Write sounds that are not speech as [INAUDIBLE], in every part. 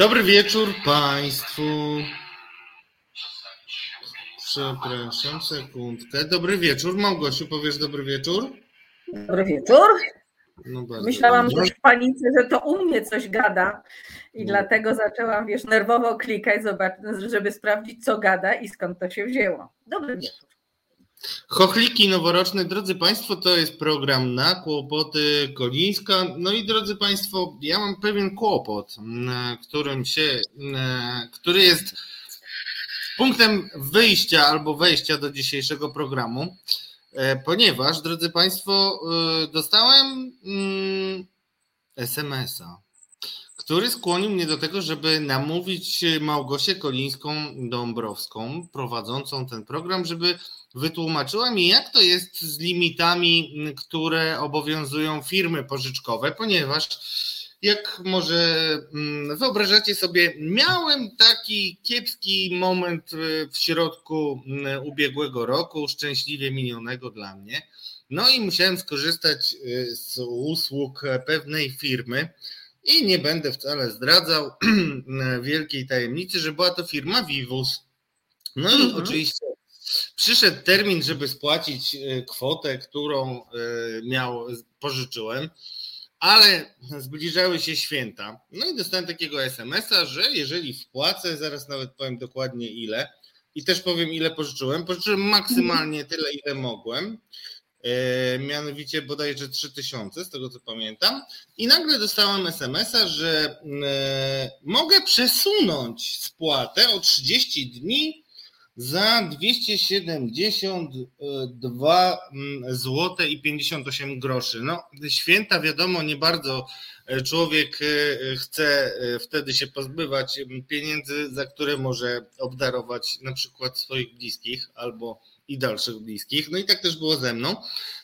Dobry wieczór Państwu. Przepraszam, sekundkę. Dobry wieczór. Małgosiu, powiesz dobry wieczór? Dobry wieczór. No Myślałam dobrze. też w panice, że to u mnie coś gada i No. dlatego zaczęłam, wiesz, nerwowo klikać, żeby sprawdzić, co gada i skąd to się wzięło. Dobry wieczór. Chochliki noworoczne, drodzy Państwo, to jest program na kłopoty Kolińska. No i drodzy Państwo, ja mam pewien kłopot, m, którym się, m, który jest punktem wyjścia albo wejścia do dzisiejszego programu, e, ponieważ, drodzy Państwo, e, dostałem mm, SMS-a, który skłonił mnie do tego, żeby namówić Małgosię Kolińską-Dąbrowską, prowadzącą ten program, żeby wytłumaczyła mi, jak to jest z limitami, które obowiązują firmy pożyczkowe, ponieważ jak może wyobrażacie sobie, miałem taki kiepski moment y, w środku ubiegłego roku, szczęśliwie minionego dla mnie. No i musiałem skorzystać y, z usług pewnej firmy i nie będę wcale zdradzał [CLEARS THROAT] wielkiej tajemnicy, że była to firma Vivus. No i Mhm. oczywiście przyszedł termin, żeby spłacić y, kwotę, którą y, miał, pożyczyłem, ale zbliżały się święta. No i dostałem takiego SMS-a, że jeżeli wpłacę, zaraz nawet powiem dokładnie ile, i też powiem ile pożyczyłem. Pożyczyłem maksymalnie tyle, ile mogłem. E, mianowicie bodajże 3000, z tego co pamiętam. I nagle dostałem SMS-a, że e, mogę przesunąć spłatę o 30 dni za 272 zł i 58 groszy. No, święta wiadomo, nie bardzo e, człowiek chce wtedy się pozbywać m, pieniędzy, za które może obdarować na przykład swoich bliskich albo i dalszych bliskich. No i tak też było ze mną.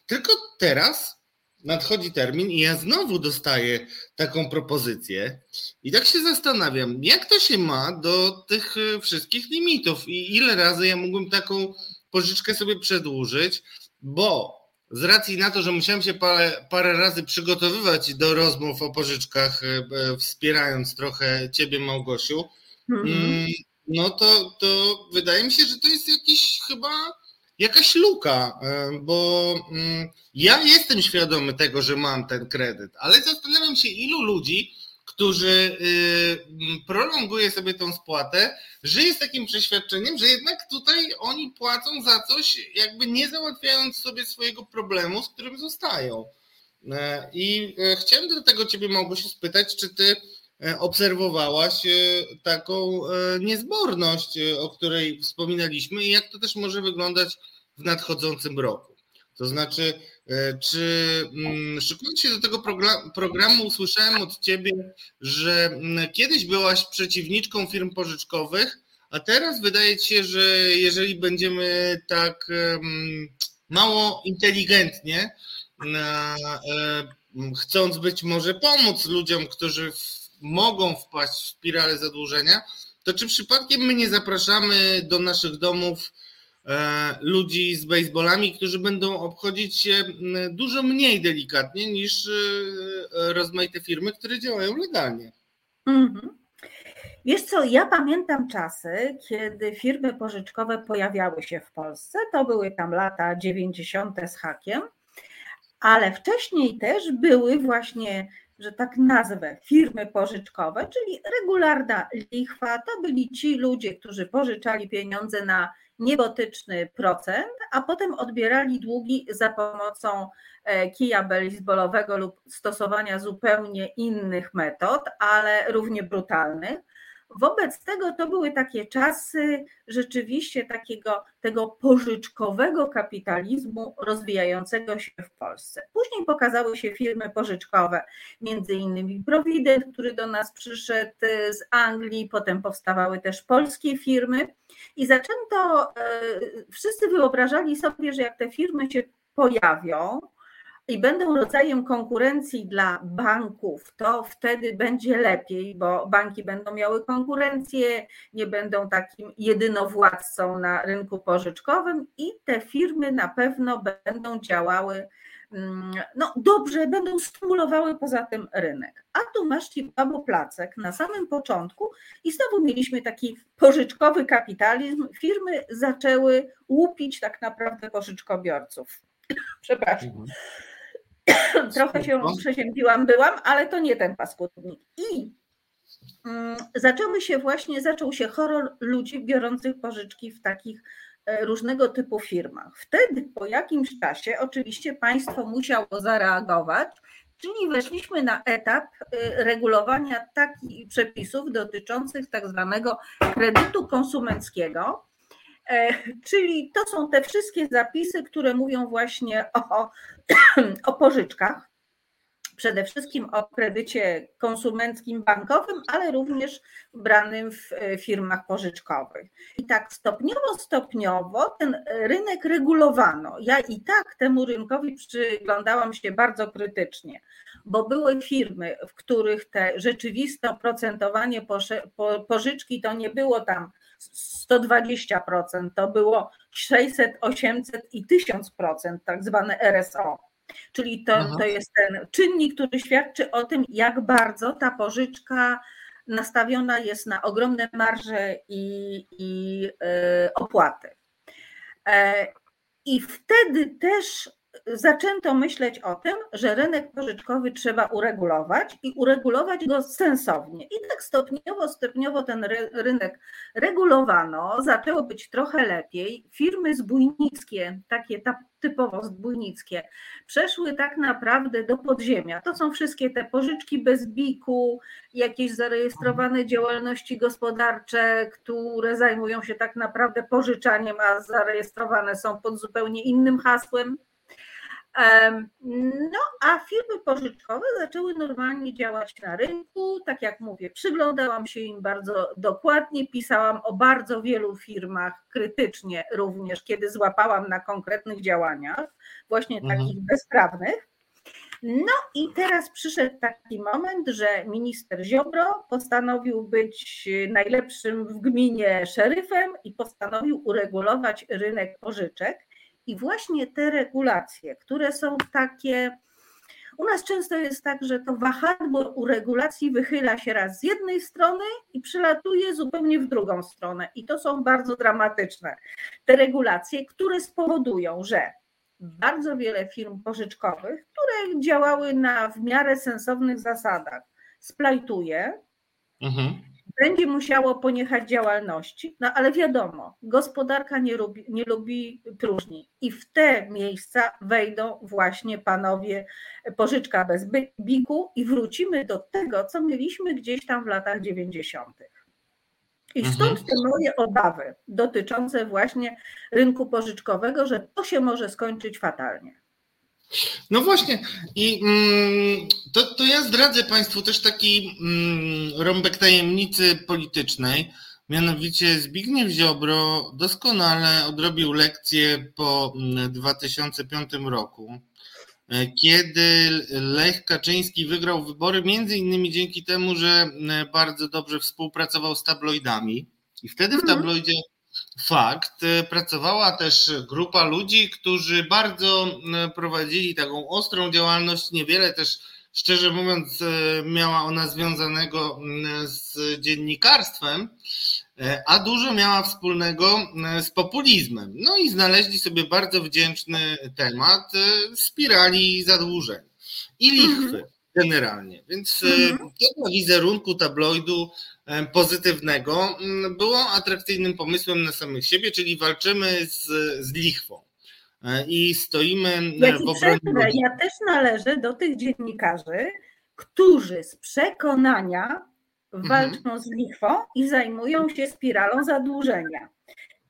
Tylko teraz nadchodzi termin i ja znowu dostaję taką propozycję. I tak się zastanawiam, jak to się ma do tych y, wszystkich limitów i ile razy ja mógłbym taką pożyczkę sobie przedłużyć, bo z racji na to, że musiałem się parę, parę razy przygotowywać do rozmów o pożyczkach, y, y, wspierając trochę Ciebie, Małgosiu, Mhm. Mm, no to, to wydaje mi się, że to jest jakiś chyba jakaś luka, e, bo mm, ja jestem świadomy tego, że mam ten kredyt, ale zastanawiam się, ilu ludzi, którzy y, mm, prolonguje sobie tą spłatę, żyje z takim przeświadczeniem, że jednak tutaj oni płacą za coś, jakby nie załatwiając sobie swojego problemu, z którym zostają. E, I e, chciałem do tego Ciebie, Małgosiu, spytać, czy Ty obserwowałaś e, taką e, niezborność, e, o której wspominaliśmy i jak to też może wyglądać w nadchodzącym roku. To znaczy, czy mm, szykując się do tego progra- programu, usłyszałem od Ciebie, że mm, kiedyś byłaś przeciwniczką firm pożyczkowych, a teraz wydaje Ci się, że jeżeli będziemy tak mało inteligentnie, chcąc być może pomóc ludziom, którzy w, mogą wpaść w spiralę zadłużenia, to czy przypadkiem my nie zapraszamy do naszych domów e, ludzi z baseballami, którzy będą obchodzić się dużo mniej delikatnie niż e, rozmaite firmy, które działają legalnie? Mhm. Wiesz co, ja pamiętam czasy, kiedy firmy pożyczkowe pojawiały się w Polsce. To były tam lata 90. z hakiem, ale wcześniej też były właśnie, że tak nazwę, firmy pożyczkowe, czyli regularna lichwa. To byli ci ludzie, którzy pożyczali pieniądze na niebotyczny procent, a potem odbierali długi za pomocą e, kija baseballowego lub stosowania zupełnie innych metod, ale równie brutalnych. Wobec tego to były takie czasy rzeczywiście takiego tego pożyczkowego kapitalizmu rozwijającego się w Polsce. Później pokazały się firmy pożyczkowe, między innymi Provident, który do nas przyszedł z Anglii, potem powstawały też polskie firmy i zaczęto, e, wszyscy wyobrażali sobie, że jak te firmy się pojawią, i będą rodzajem konkurencji dla banków, to wtedy będzie lepiej, bo banki będą miały konkurencję, nie będą takim jedynowładcą na rynku pożyczkowym i te firmy na pewno będą działały mm, no dobrze, będą stymulowały poza tym rynek. A tu masz ci babo placek na samym początku i znowu mieliśmy taki pożyczkowy kapitalizm. Firmy zaczęły łupić tak naprawdę pożyczkobiorców. Przepraszam. Mhm. [COUGHS] Trochę się przeziębiłam byłam, ale to nie ten paskudnik. I mm, zaczęły się właśnie, zaczął się horror ludzi biorących pożyczki w takich e, różnego typu firmach. Wtedy po jakimś czasie oczywiście państwo musiało zareagować Czyli weszliśmy na etap y, regulowania takich przepisów dotyczących tak zwanego kredytu konsumenckiego, e, czyli to są te wszystkie zapisy, które mówią właśnie o, o pożyczkach przede wszystkim o kredycie konsumenckim bankowym, ale również branym w e, firmach pożyczkowych. I tak stopniowo, stopniowo ten rynek regulowano. Ja i tak temu rynkowi przyglądałam się bardzo krytycznie, bo były firmy, w których te rzeczywiste oprocentowanie pożyczki to nie było tam 120%, to było 600, 800 i 1000%, tak zwane RSO. Czyli to, to jest ten czynnik, który świadczy o tym, jak bardzo ta pożyczka nastawiona jest na ogromne marże i, i e, opłaty. E, I wtedy też zaczęto myśleć o tym, że rynek pożyczkowy trzeba uregulować i uregulować go sensownie. I tak stopniowo, stopniowo ten rynek regulowano, zaczęło być trochę lepiej. Firmy zbójnickie, takie typowo zbójnickie, przeszły tak naprawdę do podziemia. To są wszystkie te pożyczki bez biku, jakieś zarejestrowane działalności gospodarcze, które zajmują się tak naprawdę pożyczaniem, a zarejestrowane są pod zupełnie innym hasłem. No, a firmy pożyczkowe zaczęły normalnie działać na rynku. Tak jak mówię, przyglądałam się im bardzo dokładnie, pisałam o bardzo wielu firmach krytycznie również, kiedy złapałam na konkretnych działaniach, właśnie mhm. takich bezprawnych. No i teraz przyszedł taki moment, że minister Ziobro postanowił być najlepszym w gminie szeryfem i postanowił uregulować rynek pożyczek. I właśnie te regulacje, które są takie, u nas często jest tak, że to wahadło u regulacji wychyla się raz z jednej strony i przylatuje zupełnie w drugą stronę. I to są bardzo dramatyczne te regulacje, które spowodują, że bardzo wiele firm pożyczkowych, które działały na w miarę sensownych zasadach, splajtuje. Mhm będzie musiało poniechać działalności, no ale wiadomo, gospodarka nie lubi, nie lubi próżni i w te miejsca wejdą właśnie panowie pożyczka bez biku i wrócimy do tego, co mieliśmy gdzieś tam w latach 90. I mhm. stąd te moje obawy dotyczące właśnie rynku pożyczkowego, że to się może skończyć fatalnie. No właśnie, i mm, to, to ja zdradzę Państwu też taki mm, rąbek tajemnicy politycznej. Mianowicie Zbigniew Ziobro doskonale odrobił lekcję po 2005 mm, roku, e, kiedy Lech Kaczyński wygrał wybory, między innymi dzięki temu, że bardzo dobrze współpracował z tabloidami. I wtedy w mhm. tabloidzie fakt. E, pracowała też grupa ludzi, którzy bardzo e, prowadzili taką ostrą działalność, niewiele też, szczerze mówiąc, e, miała ona związanego z dziennikarstwem, a dużo miała wspólnego z populizmem. No i znaleźli sobie bardzo wdzięczny temat spirali zadłużeń i lichwy mhm. generalnie. Więc mhm. dla wizerunku tabloidu pozytywnego mm, było atrakcyjnym pomysłem na samych siebie, czyli walczymy z, z lichwą e, i stoimy e, ja w obronie. Ja też należę do tych dziennikarzy, którzy z przekonania walczą mhm. z lichwą i zajmują się spiralą zadłużenia.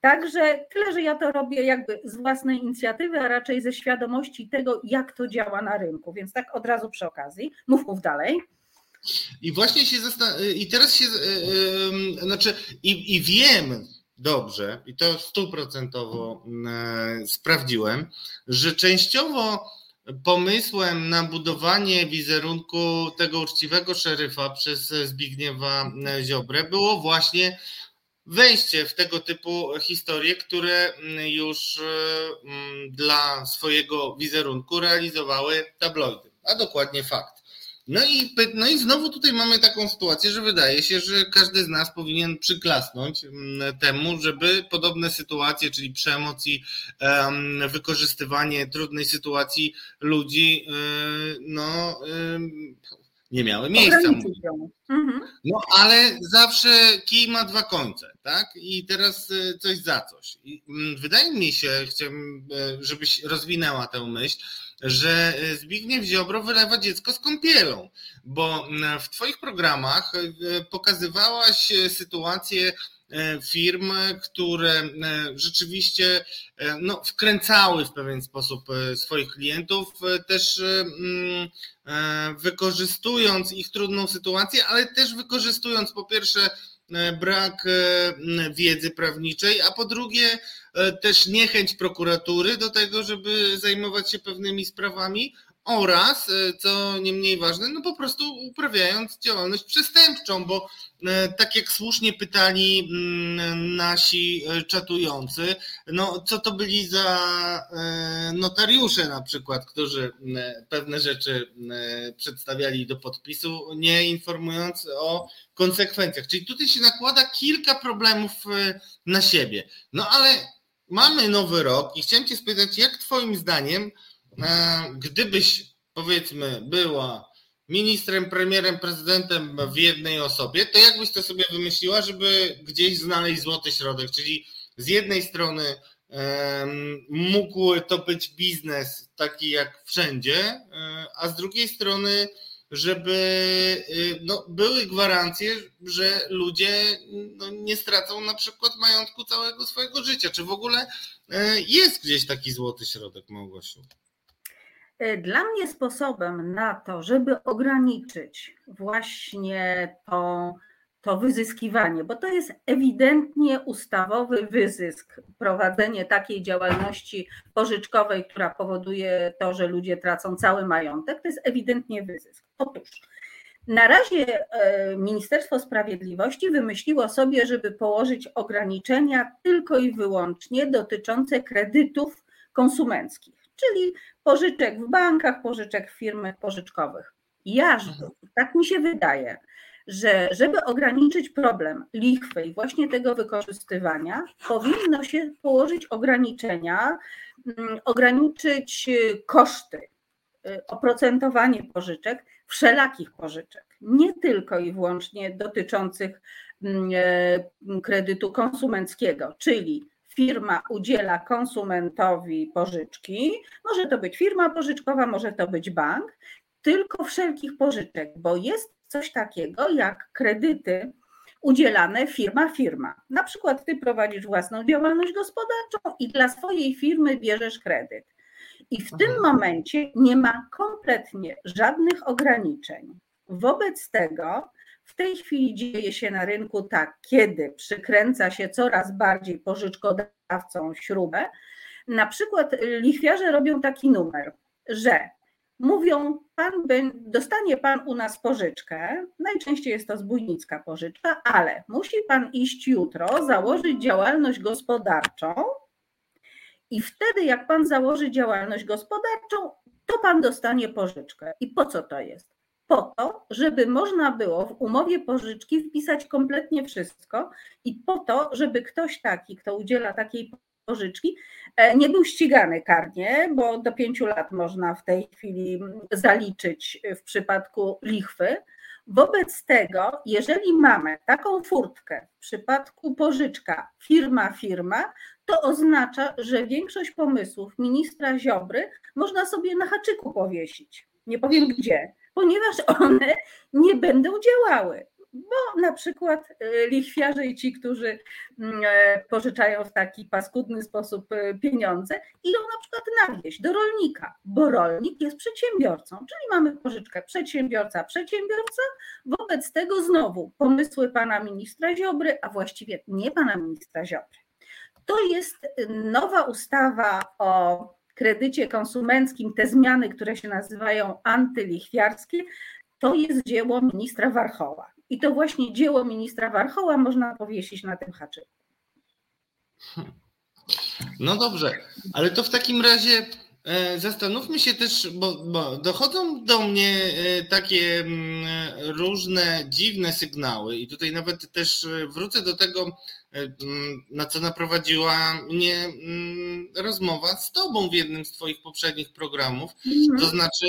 Także tyle, że ja to robię jakby z własnej inicjatywy, a raczej ze świadomości tego, jak to działa na rynku. Więc tak od razu przy okazji, mów, mów dalej. I właśnie się zastanawiam, i teraz się, yy, znaczy, i, i wiem dobrze, i to stuprocentowo yy, sprawdziłem, że częściowo pomysłem na budowanie wizerunku tego uczciwego szeryfa przez Zbigniewa Ziobrę było właśnie wejście w tego typu historie, które już dla swojego wizerunku realizowały tabloidy, a dokładnie fakt. No i, no i znowu tutaj mamy taką sytuację, że wydaje się, że każdy z nas powinien przyklasnąć mm, temu, żeby podobne sytuacje, czyli przemoc i um, wykorzystywanie trudnej sytuacji ludzi, y, no, nie miały miejsca. Mhm. No ale zawsze kij ma dwa końce, tak? I teraz y, coś za coś. I mm, wydaje mi się, chciałbym, y, żebyś rozwinęła tę myśl, że y, Zbigniew Ziobro wylewa dziecko z kąpielą, bo mm, w Twoich programach pokazywałaś sytuację firm, które rzeczywiście no, wkręcały w pewien sposób swoich klientów, też mm, wykorzystując ich trudną sytuację, ale też wykorzystując po pierwsze brak wiedzy prawniczej, a po drugie też niechęć prokuratury do tego, żeby zajmować się pewnymi sprawami, oraz, e, co nie mniej ważne, no po prostu uprawiając działalność przestępczą, bo e, tak jak słusznie pytali mm, nasi e, czatujący, no co to byli za notariusze na przykład, którzy pewne rzeczy przedstawiali do podpisu, nie informując o konsekwencjach. Czyli tutaj się nakłada kilka problemów na siebie. No ale mamy nowy rok i chciałem Cię spytać, jak Twoim zdaniem gdybyś powiedzmy była ministrem, premierem, prezydentem w jednej osobie, to jakbyś to sobie wymyśliła, żeby gdzieś znaleźć złoty środek, czyli z jednej strony mógł to być biznes taki jak wszędzie, e, a z drugiej strony, żeby y, no, były gwarancje, że ludzie no, nie stracą na przykład majątku całego swojego życia. Czy w ogóle e, jest gdzieś taki złoty środek, Małgosiu? E, dla mnie sposobem na to, żeby ograniczyć właśnie to, to wyzyskiwanie, bo to jest ewidentnie ustawowy wyzysk, prowadzenie takiej działalności pożyczkowej, która powoduje to, że ludzie tracą cały majątek, to jest ewidentnie wyzysk. Otóż na razie e, Ministerstwo Sprawiedliwości wymyśliło sobie, żeby położyć ograniczenia tylko i wyłącznie dotyczące kredytów konsumenckich czyli pożyczek w bankach, pożyczek w firmach pożyczkowych. Ja, mhm. tak mi się wydaje, że żeby ograniczyć problem lichwy i właśnie tego wykorzystywania, powinno się położyć ograniczenia, mm, ograniczyć y, koszty, y, oprocentowanie pożyczek, wszelakich pożyczek, nie tylko i wyłącznie dotyczących mm, e, kredytu konsumenckiego, czyli firma udziela konsumentowi pożyczki, może to być firma pożyczkowa, może to być bank, tylko wszelkich pożyczek, bo jest coś takiego jak kredyty udzielane firma firma. Na przykład ty prowadzisz własną działalność gospodarczą i dla swojej firmy bierzesz kredyt. I w tym momencie nie ma kompletnie żadnych ograniczeń. Wobec tego w tej chwili dzieje się na rynku tak, kiedy przykręca się coraz bardziej pożyczkodawcą śrubę, na przykład lichwiarze robią taki numer, że mówią, pan dostanie pan u nas pożyczkę, najczęściej jest to zbójnicka pożyczka, ale musi pan iść jutro, założyć działalność gospodarczą i wtedy jak pan założy działalność gospodarczą, to pan dostanie pożyczkę. I po co to jest? po to, żeby można było w umowie pożyczki wpisać kompletnie wszystko i po to, żeby ktoś taki, kto udziela takiej pożyczki, e, nie był ścigany karnie, bo do pięciu lat można w tej chwili zaliczyć w przypadku lichwy. Wobec tego, jeżeli mamy taką furtkę w przypadku pożyczka firma-firma, to oznacza, że większość pomysłów ministra Ziobry można sobie na haczyku powiesić. Nie powiem gdzie ponieważ one nie będą działały. Bo na przykład e, lichwiarze i ci, którzy mm, e, pożyczają w taki paskudny sposób e, pieniądze, idą na przykład na wieś do rolnika, bo rolnik jest przedsiębiorcą, czyli mamy pożyczkę przedsiębiorca, przedsiębiorca. Wobec tego znowu pomysły pana ministra Ziobry, a właściwie nie pana ministra Ziobry. To jest nowa ustawa o kredycie konsumenckim te zmiany, które się nazywają antylichwiarskie, to jest dzieło ministra Warchoła. I to właśnie dzieło ministra Warchoła można powiesić na tym haczyku. No dobrze, ale to w takim razie e, zastanówmy się też, bo, bo, dochodzą do mnie e, takie mm, różne dziwne sygnały i tutaj nawet też wrócę do tego, mm, na co naprowadziła mnie mm, rozmowa z tobą w jednym z twoich poprzednich programów. Mhm. To znaczy,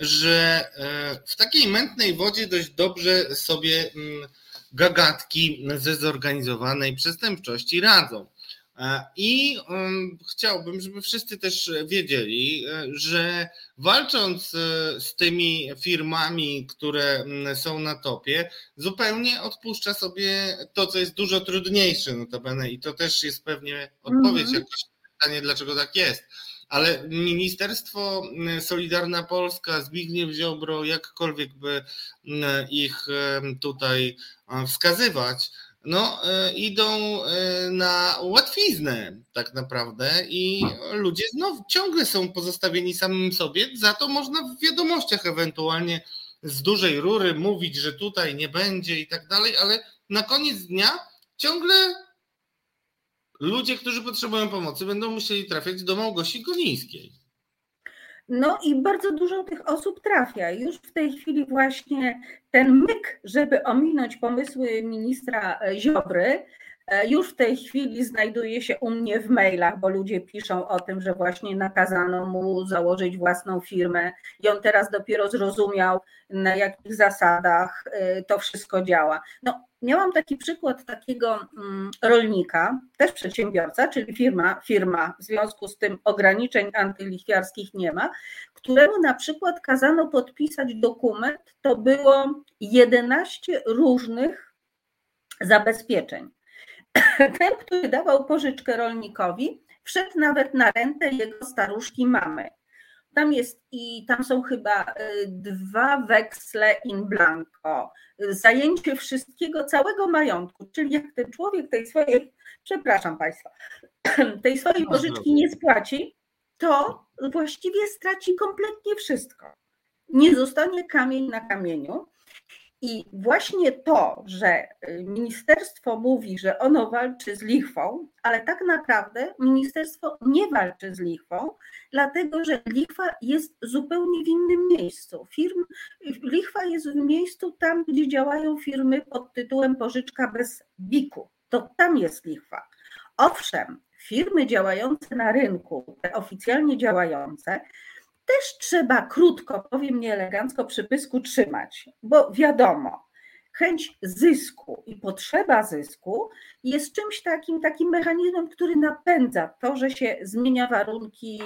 że w takiej mętnej wodzie dość dobrze sobie gagatki ze zorganizowanej przestępczości radzą. E, I chciałbym, żeby wszyscy też wiedzieli, e, że walcząc e, z tymi firmami, które są na topie, zupełnie odpuszcza sobie to, co jest dużo trudniejsze notabene i to też jest pewnie odpowiedź mm -hmm. jakieś pytanie, dlaczego tak jest. Ale Ministerstwo Solidarna Polska, Zbigniew Ziobro, jakkolwiek by ich tutaj wskazywać, no, e, idą e, na łatwiznę tak naprawdę i ludzie znowu ciągle są pozostawieni samym sobie, za to można w wiadomościach ewentualnie z dużej rury mówić, że tutaj nie będzie i tak dalej, ale na koniec dnia ciągle ludzie, którzy potrzebują pomocy będą musieli trafiać do Małgosi Golińskiej. No i bardzo dużo tych osób trafia. Już w tej chwili właśnie ten myk, żeby ominąć pomysły ministra Ziobry, e, już w tej chwili znajduje się u mnie w mailach, bo ludzie piszą o tym, że właśnie nakazano mu założyć własną firmę i on teraz dopiero zrozumiał, na jakich zasadach e, to wszystko działa. No, miałam taki przykład takiego mm, rolnika, też przedsiębiorca, czyli firma, firma w związku z tym ograniczeń antylichwiarskich nie ma, któremu na przykład kazano podpisać dokument, to było 11 różnych zabezpieczeń. [CLEARS THROAT] Ten, który dawał pożyczkę rolnikowi, wszedł nawet na rentę jego staruszki mamy. Tam jest i tam są chyba y, dwa weksle in blanco, zajęcie wszystkiego, całego majątku, czyli jak ten człowiek tej swojej, przepraszam Państwa, [CLEARS THROAT] tej swojej pożyczki nie spłaci, to właściwie straci kompletnie wszystko. Nie zostanie kamień na kamieniu. I właśnie to, że y, ministerstwo mówi, że ono walczy z lichwą, ale tak naprawdę ministerstwo nie walczy z lichwą, dlatego że lichwa jest zupełnie w innym miejscu. Firm, lichwa jest w miejscu tam, gdzie działają firmy pod tytułem pożyczka bez biku. To tam jest lichwa. Owszem, firmy działające na rynku, te oficjalnie działające, też trzeba krótko, powiem nieelegancko, przy pysku trzymać, bo wiadomo, chęć zysku i potrzeba zysku jest czymś takim, takim mechanizmem, który napędza to, że się zmienia warunki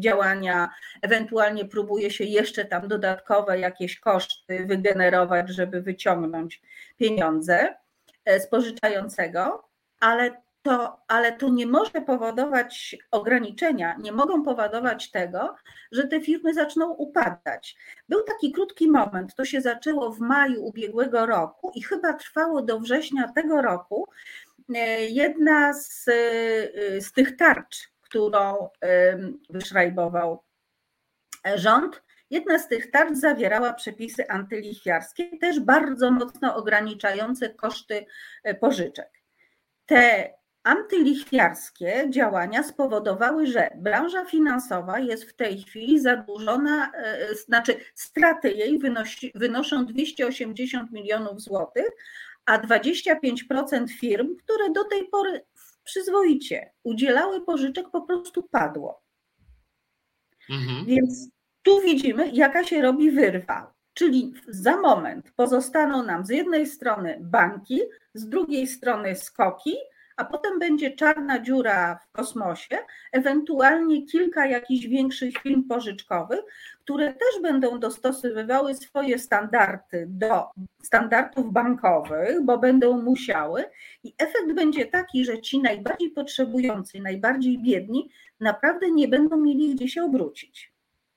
działania, ewentualnie próbuje się jeszcze tam dodatkowe jakieś koszty wygenerować, żeby wyciągnąć pieniądze z pożyczającego, ale to, ale to nie może powodować ograniczenia, nie mogą powodować tego, że te firmy zaczną upadać. Był taki krótki moment, to się zaczęło w maju ubiegłego roku i chyba trwało do września tego roku. E, jedna z, e, z tych tarcz, którą wyszrajbował rząd, Jedna z tych tarcz zawierała przepisy antylichwiarskie, też bardzo mocno ograniczające koszty e, pożyczek. Te Antylichwiarskie działania spowodowały, że branża finansowa jest w tej chwili zadłużona, e, znaczy straty jej wynosi, wynoszą 280 milionów złotych, a 25% firm, które do tej pory przyzwoicie udzielały pożyczek, po prostu padło. Mhm. Więc tu widzimy, jaka się robi wyrwa. Czyli za moment pozostaną nam z jednej strony banki, z drugiej strony skoki, a potem będzie czarna dziura w kosmosie, ewentualnie kilka jakichś większych firm pożyczkowych, które też będą dostosowywały swoje standardy do standardów bankowych, bo będą musiały, i efekt będzie taki, że ci najbardziej potrzebujący, najbardziej biedni naprawdę nie będą mieli gdzie się obrócić.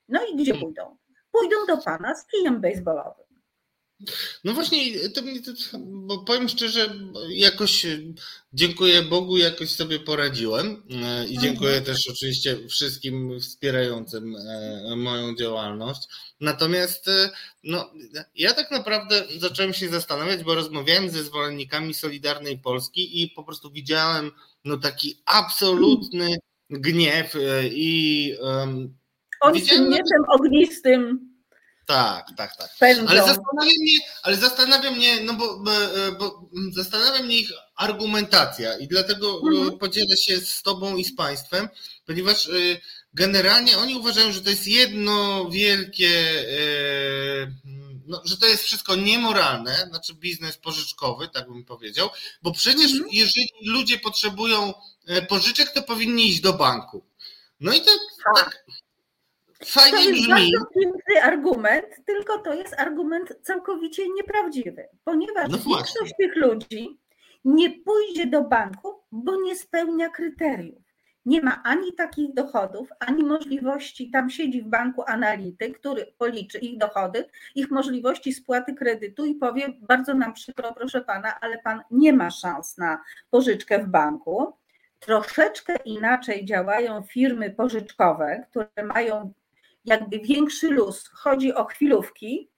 No i gdzie pójdą? Pójdą do pana z kijem baseballowym. No właśnie, to, to, bo powiem szczerze, jakoś dziękuję Bogu, jakoś sobie poradziłem e, i dziękuję mhm. też oczywiście wszystkim wspierającym e, moją działalność. Natomiast e, no, ja tak naprawdę zacząłem się zastanawiać, bo rozmawiałem ze zwolennikami Solidarnej Polski i po prostu widziałem no, taki absolutny gniew i um, mieczem ognistym tak, tak, tak. Ale zastanawia mnie, ale zastanawia mnie, no bo, bo, bo zastanawia mnie ich argumentacja i dlatego e, mhm. podzielę się z Tobą i z Państwem, ponieważ e, generalnie oni uważają, że to jest jedno wielkie, e, no, że to jest wszystko niemoralne, znaczy biznes pożyczkowy, tak bym powiedział, bo przecież mhm. jeżeli ludzie potrzebują pożyczek, to powinni iść do banku. No i to tak, tak Fajnie to jest brzmi. bardzo piękny argument, tylko to jest argument całkowicie nieprawdziwy, ponieważ no większość tych ludzi nie pójdzie do banku, bo nie spełnia kryteriów. Nie ma ani takich dochodów, ani możliwości. Tam siedzi w banku analityk, który policzy ich dochody, ich możliwości spłaty kredytu i powie: Bardzo nam przykro, proszę pana, ale pan nie ma szans na pożyczkę w banku. Troszeczkę inaczej działają firmy pożyczkowe, które mają jakby większy luz. Chodzi o chwilówki.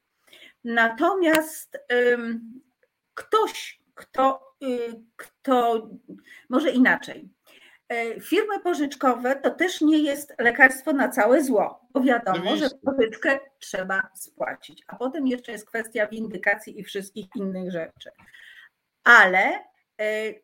Natomiast ktoś, kto, y, kto może inaczej. E, firmy pożyczkowe to też nie jest lekarstwo na całe zło, bo wiadomo, że pożyczkę trzeba spłacić. A potem jeszcze jest kwestia windykacji i wszystkich innych rzeczy. Ale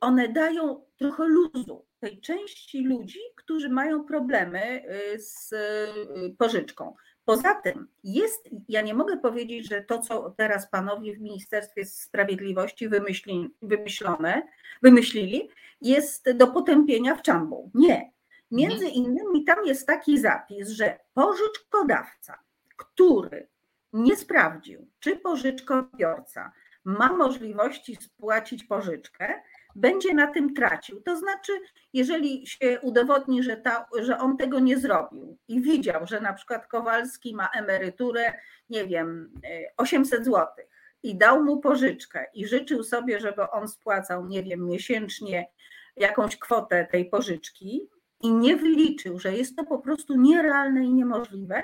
one dają trochę luzu tej części ludzi, którzy mają problemy y, z y, pożyczką. Poza tym jest, ja nie mogę powiedzieć, że to, co teraz panowie w Ministerstwie Sprawiedliwości wymyśli, wymyślone, wymyślili, jest do potępienia w czambu. Nie. Między mhm. innymi tam jest taki zapis, że pożyczkodawca, który nie sprawdził, czy pożyczkobiorca ma możliwości spłacić pożyczkę, będzie na tym tracił. To znaczy, jeżeli się udowodni, że, ta, że on tego nie zrobił i widział, że na przykład Kowalski ma emeryturę, nie wiem, 800 zł i dał mu pożyczkę i życzył sobie, żeby on spłacał, nie wiem, miesięcznie jakąś kwotę tej pożyczki i nie wyliczył, że jest to po prostu nierealne i niemożliwe,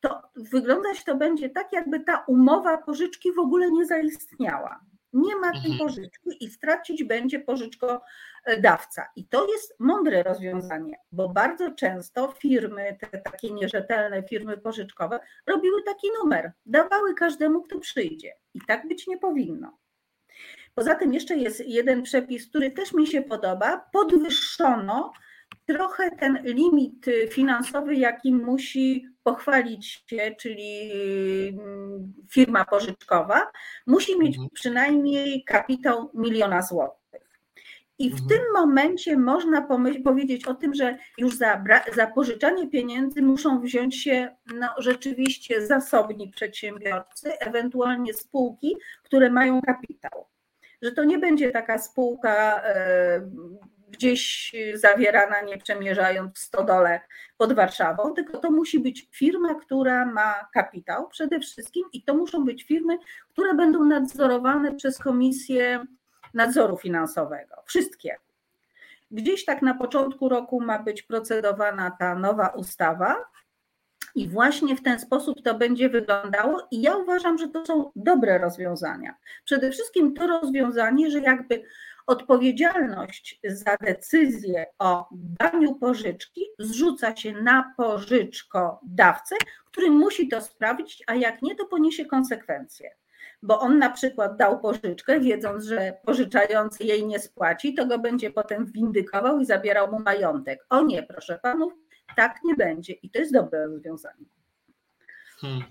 to wyglądać to będzie tak, jakby ta umowa pożyczki w ogóle nie zaistniała nie ma tej mhm. pożyczki i stracić będzie pożyczkodawca. I to jest mądre rozwiązanie, bo bardzo często firmy, te takie nierzetelne firmy pożyczkowe, robiły taki numer, dawały każdemu, kto przyjdzie. I tak być nie powinno. Poza tym jeszcze jest jeden przepis, który też mi się podoba. Podwyższono trochę ten limit finansowy, jaki musi pochwalić się, czyli mm, firma pożyczkowa, musi mieć mhm. przynajmniej kapitał miliona złotych. I w mhm. tym momencie można powiedzieć o tym, że już za, za pożyczanie pieniędzy muszą wziąć się no, rzeczywiście zasobni przedsiębiorcy, ewentualnie spółki, które mają kapitał. Że to nie będzie taka spółka e, gdzieś zawierana, nie przemierzając w stodole pod Warszawą, tylko to musi być firma, która ma kapitał przede wszystkim i to muszą być firmy, które będą nadzorowane przez Komisję Nadzoru Finansowego. Wszystkie. Gdzieś tak na początku roku ma być procedowana ta nowa ustawa, i właśnie w ten sposób to będzie wyglądało, i ja uważam, że to są dobre rozwiązania. Przede wszystkim to rozwiązanie, że jakby Odpowiedzialność za decyzję o daniu pożyczki zrzuca się na pożyczkodawcę, który musi to sprawić, a jak nie, to poniesie konsekwencje. Bo on na przykład dał pożyczkę, wiedząc, że pożyczający jej nie spłaci, to go będzie potem windykował i zabierał mu majątek. O nie, proszę panów, tak nie będzie. I to jest dobre rozwiązanie. Hmm.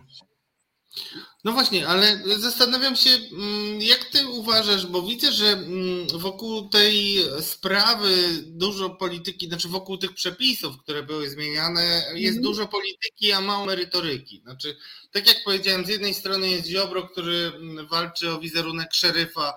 No właśnie, ale zastanawiam się, mm, jak ty uważasz, bo widzę, że mm, wokół tej sprawy dużo polityki, znaczy wokół tych przepisów, które były zmieniane, jest mm. dużo polityki, a mało merytoryki. Znaczy, tak jak powiedziałem, z jednej strony jest Ziobro, który mm, walczy o wizerunek szeryfa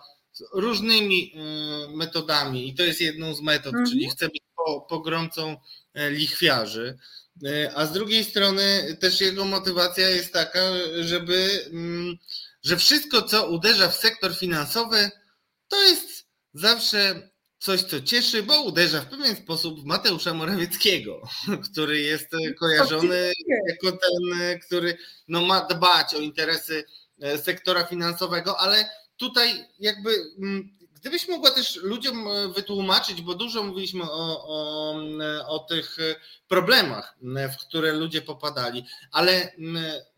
różnymi y, metodami i to jest jedną z metod, mm. czyli chce być pogromcą e, lichwiarzy. E, a z drugiej strony też jego motywacja jest taka, żeby, mm, że wszystko, co uderza w sektor finansowy, to jest zawsze coś, co cieszy, bo uderza w pewien sposób w Mateusza Morawieckiego, [LAUGHS] który jest kojarzony jako ten, który no, ma dbać o interesy e, sektora finansowego, ale tutaj jakby mm, Gdybyś mogła też ludziom wytłumaczyć, bo dużo mówiliśmy o, o, o tych problemach, w które ludzie popadali, ale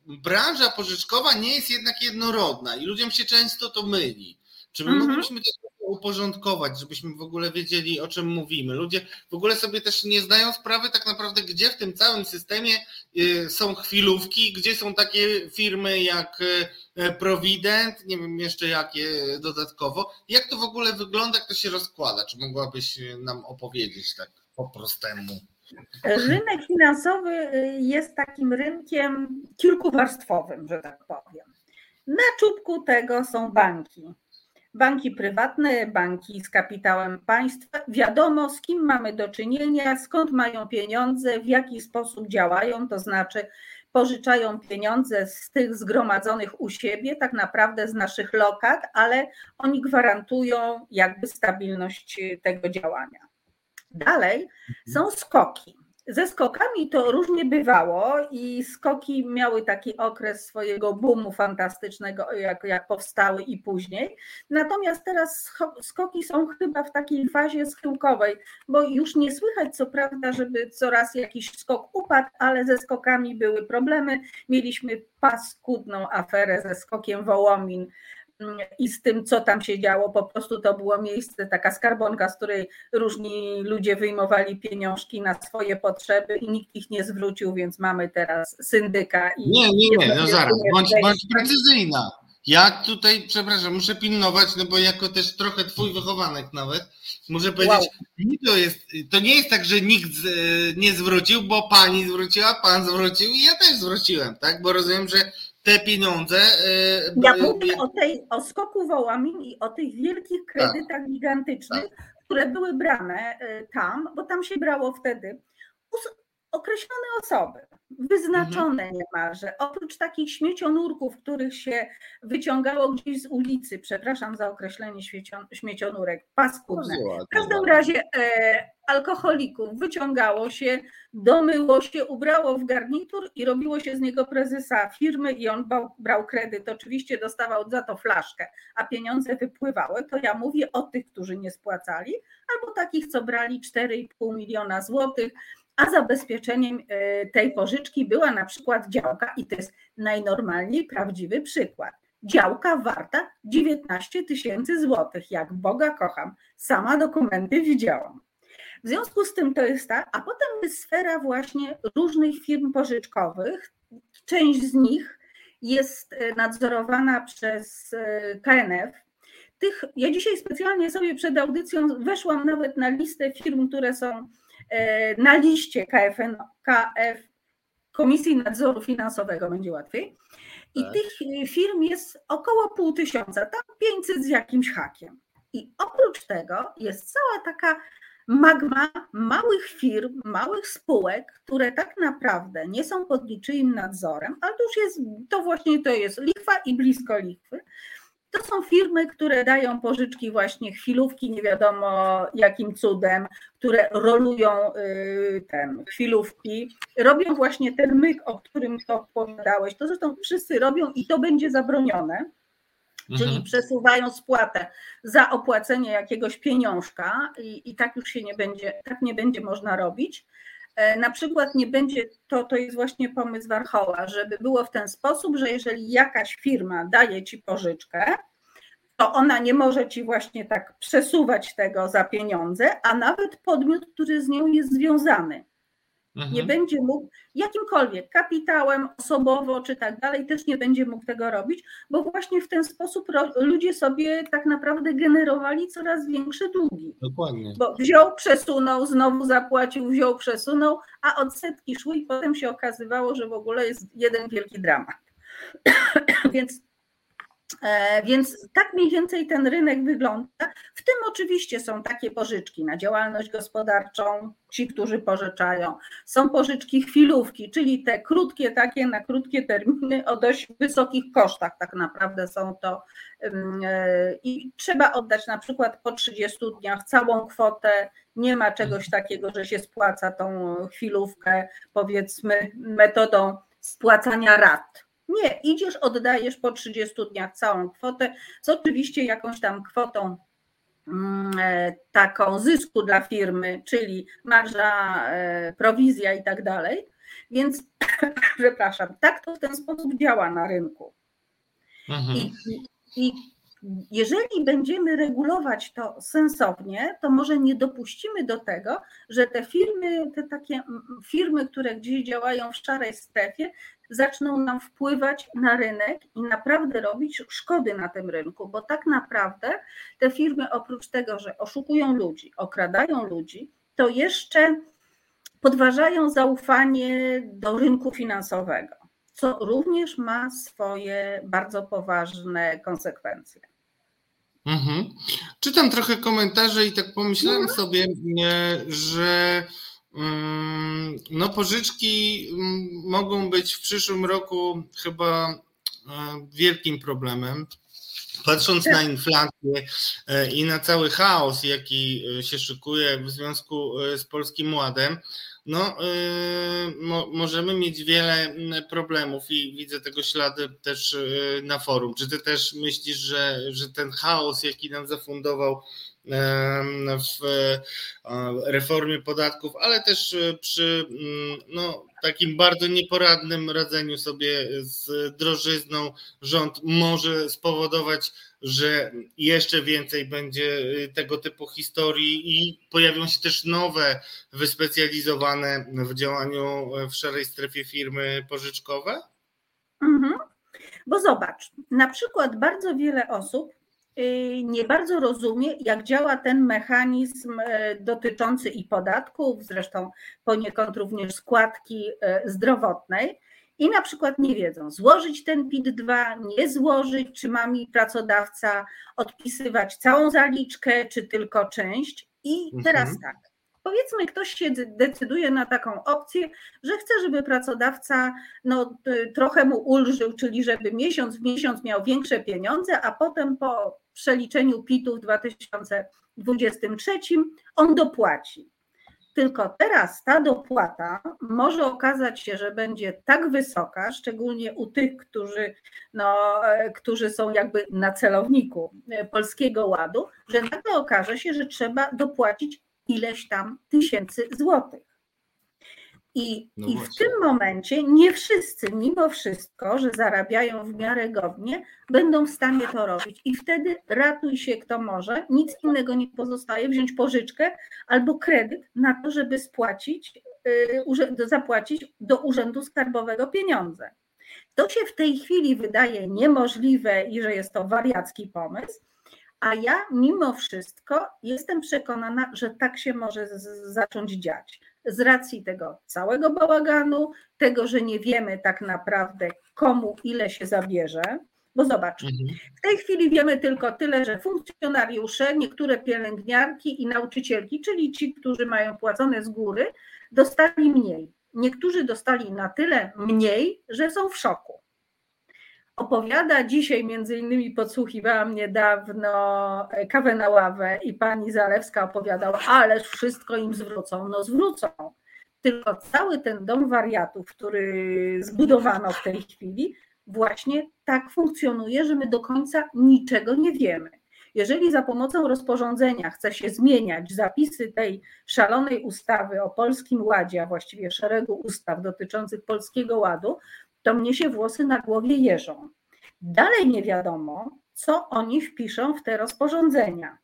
branża pożyczkowa nie jest jednak jednorodna i ludziom się często to myli. Czy my mhm. mogliśmy to uporządkować, żebyśmy w ogóle wiedzieli, o czym mówimy? Ludzie w ogóle sobie też nie zdają sprawy tak naprawdę, gdzie w tym całym systemie y, są chwilówki, gdzie są takie firmy jak y, Provident, nie wiem jeszcze jakie dodatkowo. Jak to w ogóle wygląda, jak to się rozkłada? Czy mogłabyś nam opowiedzieć tak po prostemu? Rynek finansowy y, jest takim rynkiem kilkuwarstwowym, że tak powiem. Na czubku tego są banki. Banki prywatne, banki z kapitałem państwa. Wiadomo, z kim mamy do czynienia, skąd mają pieniądze, w jaki sposób działają, to znaczy pożyczają pieniądze z tych zgromadzonych u siebie, tak naprawdę z naszych lokat, ale oni gwarantują jakby stabilność tego działania. Dalej są skoki. Ze skokami to różnie bywało i skoki miały taki okres swojego boomu fantastycznego, jak, jak powstały i później. Natomiast teraz skoki są chyba w takiej fazie schyłkowej, bo już nie słychać co prawda, żeby coraz jakiś skok upadł, ale ze skokami były problemy. Mieliśmy paskudną aferę ze skokiem Wołomin i z tym, co tam się działo. Po prostu to było miejsce, taka skarbonka, z której różni ludzie wyjmowali pieniążki na swoje potrzeby i nikt ich nie zwrócił, więc mamy teraz syndyka. I nie, nie, nie, no zaraz, bądź, bądź precyzyjna. Ja tutaj, przepraszam, muszę pilnować, no bo jako też trochę twój wychowanek nawet, muszę powiedzieć, wow. to, jest, to nie jest tak, że nikt nie zwrócił, bo pani zwróciła, pan zwrócił i ja też zwróciłem, tak? Bo rozumiem, że te pieniądze. E, ja mówię o, tej, o skoku wołamin i o tych wielkich kredytach tak. gigantycznych, tak. które były brane e, tam, bo tam się brało wtedy określone osoby, wyznaczone mhm. niemalże, oprócz takich śmiecionurków, których się wyciągało gdzieś z ulicy, przepraszam za określenie śmiecionurek, paskudne. W każdym razie e, alkoholików wyciągało się, domyło się, ubrało w garnitur i robiło się z niego prezesa firmy i on brał, brał kredyt. Oczywiście dostawał za to flaszkę, a pieniądze wypływały. To ja mówię o tych, którzy nie spłacali, albo takich, co brali 4,5 miliona złotych, a zabezpieczeniem e, tej pożyczki była na przykład działka i to jest najnormalniej prawdziwy przykład. Działka warta 19 tysięcy złotych. Jak Boga kocham, sama dokumenty widziałam. W związku z tym to jest tak, a potem jest sfera właśnie różnych firm pożyczkowych. Część z nich jest e, nadzorowana przez e, KNF. Tych, ja dzisiaj specjalnie sobie przed audycją weszłam nawet na listę firm, które są na liście KFN, KF, Komisji Nadzoru Finansowego, będzie łatwiej. I tak. tych firm jest około pół tysiąca, tam 500 z jakimś hakiem. I oprócz tego jest cała taka magma małych firm, małych spółek, które tak naprawdę nie są pod niczyim nadzorem, ale to już jest, to właśnie to jest lichwa i blisko lichwy. To są firmy, które dają pożyczki właśnie chwilówki, nie wiadomo jakim cudem, które rolują y, ten chwilówki, robią właśnie ten myk, o którym to opowiadałeś. To zresztą wszyscy robią i to będzie zabronione czyli mhm. przesuwają spłatę za opłacenie jakiegoś pieniążka i, i tak już się nie będzie, tak nie będzie można robić. E, na przykład nie będzie, to, to jest właśnie pomysł Warchoła, żeby było w ten sposób, że jeżeli jakaś firma daje ci pożyczkę, to ona nie może ci właśnie tak przesuwać tego za pieniądze, a nawet podmiot, który z nią jest związany. Mhm. Nie będzie mógł jakimkolwiek kapitałem, osobowo czy tak dalej, też nie będzie mógł tego robić, bo właśnie w ten sposób ludzie sobie tak naprawdę generowali coraz większe długi. Dokładnie. Bo wziął, przesunął, znowu zapłacił, wziął, przesunął, a odsetki szły i potem się okazywało, że w ogóle jest jeden wielki dramat. [CLEARS THROAT] Więc więc tak mniej więcej ten rynek wygląda. W tym oczywiście są takie pożyczki na działalność gospodarczą, ci, którzy pożyczają. Są pożyczki chwilówki, czyli te krótkie, takie na krótkie terminy o dość wysokich kosztach, tak naprawdę są to. E, I trzeba oddać na przykład po 30 dniach całą kwotę. Nie ma czegoś takiego, że się spłaca tą chwilówkę, powiedzmy, metodą spłacania rat nie, idziesz, oddajesz po 30 dniach całą kwotę, z oczywiście jakąś tam kwotą mm, taką zysku dla firmy, czyli marża, prowizja i tak dalej. Więc, [COUGHS] przepraszam, tak to w ten sposób działa na rynku. Mhm. I, I jeżeli będziemy regulować to sensownie, to może nie dopuścimy do tego, że te firmy, te takie firmy, które gdzieś działają w szarej strefie, zaczną nam wpływać na rynek i naprawdę robić szkody na tym rynku, bo tak naprawdę te firmy oprócz tego, że oszukują ludzi, okradają ludzi, to jeszcze podważają zaufanie do rynku finansowego, co również ma swoje bardzo poważne konsekwencje. Mhm. Czytam trochę komentarze i tak pomyślałem mhm. sobie, że mm, no pożyczki mm, mogą być w przyszłym roku chyba e, wielkim problemem. Patrząc na inflację e, i na cały chaos, jaki e, się szykuje w związku z Polskim Ładem, no, yy, mo, możemy mieć wiele mm, problemów i widzę tego ślady też yy, na forum. Czy ty też myślisz, że, że ten chaos, jaki nam zafundował w reformie podatków, ale też przy mm, no, takim bardzo nieporadnym radzeniu sobie z drożyzną rząd może spowodować że jeszcze więcej będzie y, tego typu historii i pojawią się też nowe, wyspecjalizowane w działaniu w szarej strefie firmy pożyczkowe? Mhm. Bo zobacz, na przykład bardzo wiele osób nie bardzo rozumie, jak działa ten mechanizm y, dotyczący i podatków, zresztą poniekąd również składki zdrowotnej i na przykład nie wiedzą, złożyć ten PIT-2, nie złożyć, czy ma mi pracodawca odpisywać całą zaliczkę, czy tylko część. I teraz mhm. tak, powiedzmy, ktoś się decyduje na taką opcję, że chce, żeby pracodawca no, trochę mu ulżył, czyli żeby miesiąc w miesiąc miał większe pieniądze, a potem po przeliczeniu PIT-u w 2023 on dopłaci. Tylko teraz ta dopłata może okazać się, że będzie tak wysoka, szczególnie u tych, którzy, no, e, którzy są jakby na celowniku e, polskiego ładu, że nagle okaże się, że trzeba dopłacić ileś tam tysięcy złotych. I, no I w tym momencie nie wszyscy, mimo wszystko, że zarabiają w miarę godnie, będą w stanie to robić. I wtedy ratuj się kto może, nic innego nie pozostaje, wziąć pożyczkę albo kredyt na to, żeby spłacić, y, zapłacić do Urzędu Skarbowego pieniądze. To się w tej chwili wydaje niemożliwe i że jest to wariacki pomysł, a ja mimo wszystko jestem przekonana, że tak się może zacząć dziać z racji tego całego bałaganu, tego, że nie wiemy tak naprawdę komu ile się zabierze. Bo zobacz, mhm. w tej chwili wiemy tylko tyle, że funkcjonariusze, niektóre pielęgniarki i nauczycielki, czyli ci, którzy mają płacone z góry, dostali mniej. Niektórzy dostali na tyle mniej, że są w szoku opowiada dzisiaj, między innymi podsłuchiwałam niedawno e, kawę na ławę i pani Zalewska opowiadała, ale wszystko im zwrócą. No zwrócą. Tylko cały ten dom wariatów, który zbudowano w tej chwili, właśnie tak funkcjonuje, że my do końca niczego nie wiemy. Jeżeli za pomocą rozporządzenia chce się zmieniać zapisy tej szalonej ustawy o Polskim Ładzie, a właściwie szeregu ustaw dotyczących Polskiego Ładu, to mnie się włosy na głowie jeżą. Dalej nie wiadomo, co oni wpiszą w te rozporządzenia.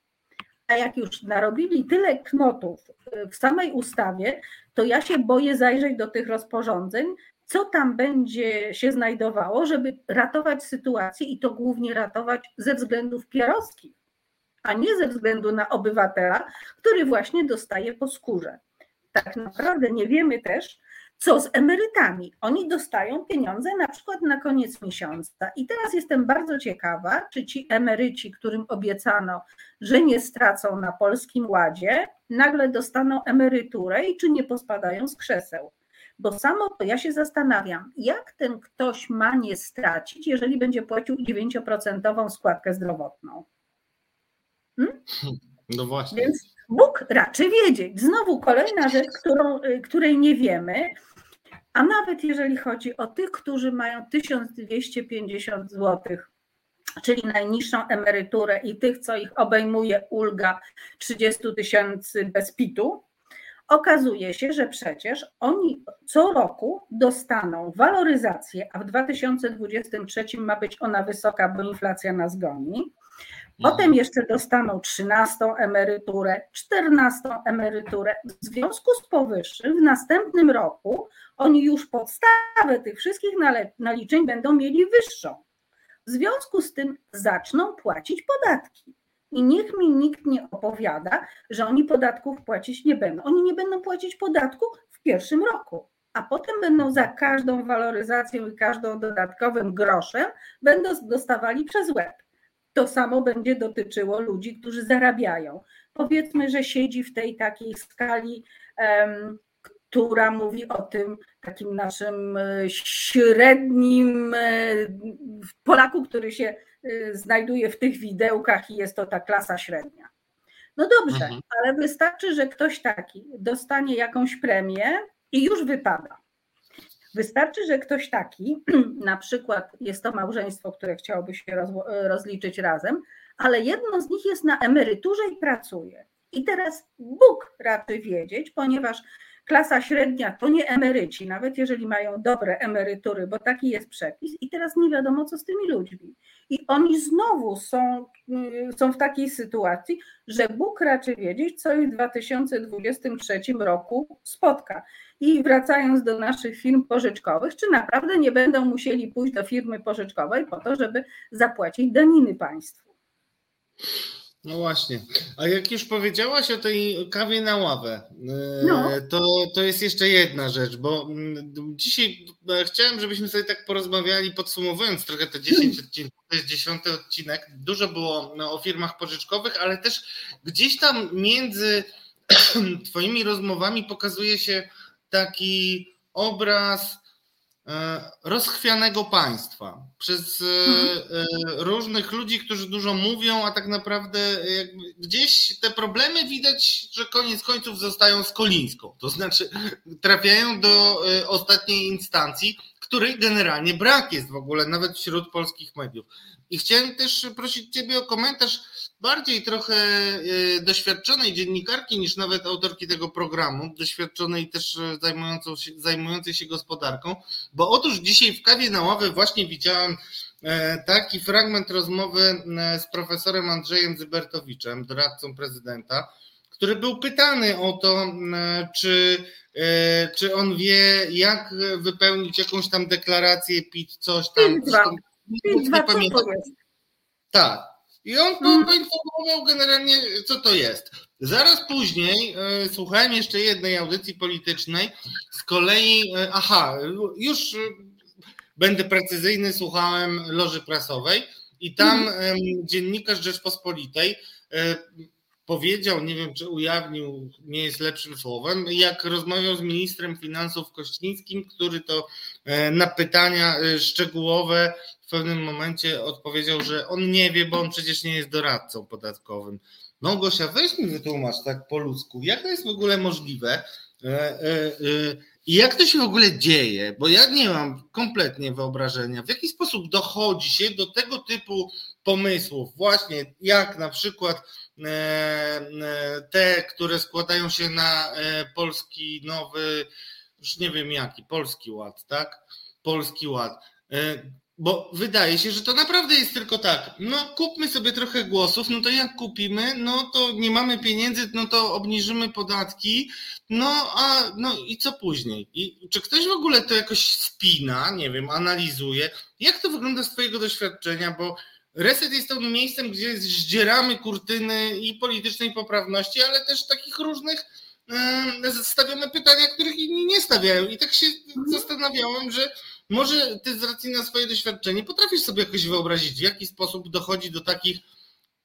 A jak już narobili tyle knotów y, w samej ustawie, to ja się boję zajrzeć do tych rozporządzeń, co tam będzie się znajdowało, żeby ratować sytuację i to głównie ratować ze względów pierowskich, a nie ze względu na obywatela, który właśnie dostaje po skórze. Tak naprawdę nie wiemy też, co z emerytami? Oni dostają pieniądze na przykład na koniec miesiąca. I teraz jestem bardzo ciekawa, czy ci emeryci, którym obiecano, że nie stracą na polskim ładzie, nagle dostaną emeryturę i czy nie pospadają z krzeseł. Bo samo to ja się zastanawiam, jak ten ktoś ma nie stracić, jeżeli będzie płacił 9% składkę zdrowotną. Hmm? No właśnie. Więc Bóg raczy wiedzieć. Znowu kolejna rzecz, którą, y, której nie wiemy, a nawet jeżeli chodzi o tych, którzy mają 1250 zł czyli najniższą emeryturę i tych, co ich obejmuje ulga 30 tysięcy bez PIT-u, okazuje się, że przecież oni co roku dostaną waloryzację, a w 2023 ma być ona wysoka, bo inflacja nas goni. Potem jeszcze dostaną 13 emeryturę, 14 emeryturę. W związku z powyższym w następnym roku oni już podstawę tych wszystkich naliczeń będą mieli wyższą. W związku z tym zaczną płacić podatki. I niech mi nikt nie opowiada, że oni podatków płacić nie będą. Oni nie będą płacić podatku w pierwszym roku, a potem będą za każdą waloryzacją i każdą dodatkowym groszem będą dostawali przez łeb. To samo będzie dotyczyło ludzi, którzy zarabiają. Powiedzmy, że siedzi w tej takiej skali, która mówi o tym takim naszym e, średnim e, Polaku, który się e, znajduje w tych widełkach i jest to ta klasa średnia. No dobrze, mhm. ale wystarczy, że ktoś taki dostanie jakąś premię i już wypada. Wystarczy, że ktoś taki, [CLEARS THROAT] na przykład jest to małżeństwo, które chciałoby się rozliczyć razem, ale jedno z nich jest na emeryturze i pracuje. I teraz Bóg raczy wiedzieć, ponieważ klasa średnia to nie emeryci, nawet jeżeli mają dobre emerytury, bo taki jest przepis, i teraz nie wiadomo, co z tymi ludźmi. I oni znowu są, są w takiej sytuacji, że Bóg raczy wiedzieć, co ich w 2023 roku spotka. I wracając do naszych firm pożyczkowych, czy naprawdę nie będą musieli pójść do firmy pożyczkowej po to, żeby zapłacić daniny państwu? No właśnie. A jak już powiedziałaś o tej kawie na ławę, e, no. to, to jest jeszcze jedna rzecz, bo mm, dzisiaj e, chciałem, żebyśmy sobie tak porozmawiali, podsumowując trochę te 10 odcinków, to jest dziesiąty odcinek. Dużo było no, o firmach pożyczkowych, ale też gdzieś tam między [CLEARS THROAT] Twoimi rozmowami pokazuje się taki obraz E, rozchwianego państwa przez e, e, różnych ludzi, którzy dużo mówią, a tak naprawdę gdzieś te problemy widać, że koniec końców zostają z Kolińską. To znaczy trafiają do ostatniej instancji, której generalnie brak jest w ogóle nawet wśród polskich mediów. I chciałem też prosić Ciebie o komentarz bardziej trochę e, doświadczonej dziennikarki niż nawet autorki tego programu, doświadczonej też e, się, zajmującej się gospodarką, bo otóż dzisiaj w kawie na ławę właśnie widziałem e, taki fragment rozmowy z profesorem Andrzejem Zybertowiczem, doradcą prezydenta, który był pytany o to, czy, czy on wie, jak wypełnić jakąś tam deklarację, pić coś tam. PIT 2, co to jest? Tak. I on hmm. poinformował generalnie, co to jest. Zaraz później e, słuchałem jeszcze jednej audycji politycznej. Z kolei, e, aha, już e, będę precyzyjny, słuchałem Loży Prasowej i tam hmm. dziennikarz Rzeczpospolitej e, powiedział, nie wiem czy ujawnił, nie jest lepszym słowem, jak rozmawiał z ministrem finansów Kościńskim, który to e, na pytania e, szczegółowe w pewnym momencie odpowiedział, że on nie wie, bo on przecież nie jest doradcą podatkowym. No Gosia, weź mi wytłumacz tak po ludzku, jak to jest w ogóle możliwe e, i jak to się w ogóle dzieje, bo ja nie mam kompletnie wyobrażenia, w jaki sposób dochodzi się do tego typu pomysłów, właśnie jak na przykład E, e, te, które składają się na e, polski nowy, już nie wiem jaki, polski ład, tak? Polski ład. Bo wydaje się, że to naprawdę jest tylko tak, no kupmy sobie trochę głosów, no to jak kupimy, no to nie mamy pieniędzy, no to obniżymy podatki, no a no i co później? I czy ktoś w ogóle to jakoś spina, nie wiem, analizuje? Jak to wygląda z Twojego doświadczenia? Bo Reset jest tym miejscem, gdzie zdzieramy kurtyny i politycznej poprawności, ale też takich różnych stawiamy pytania, których inni nie stawiają. I tak się zastanawiałem, że może ty z racji na swoje doświadczenie potrafisz sobie jakoś wyobrazić, w jaki sposób dochodzi do takich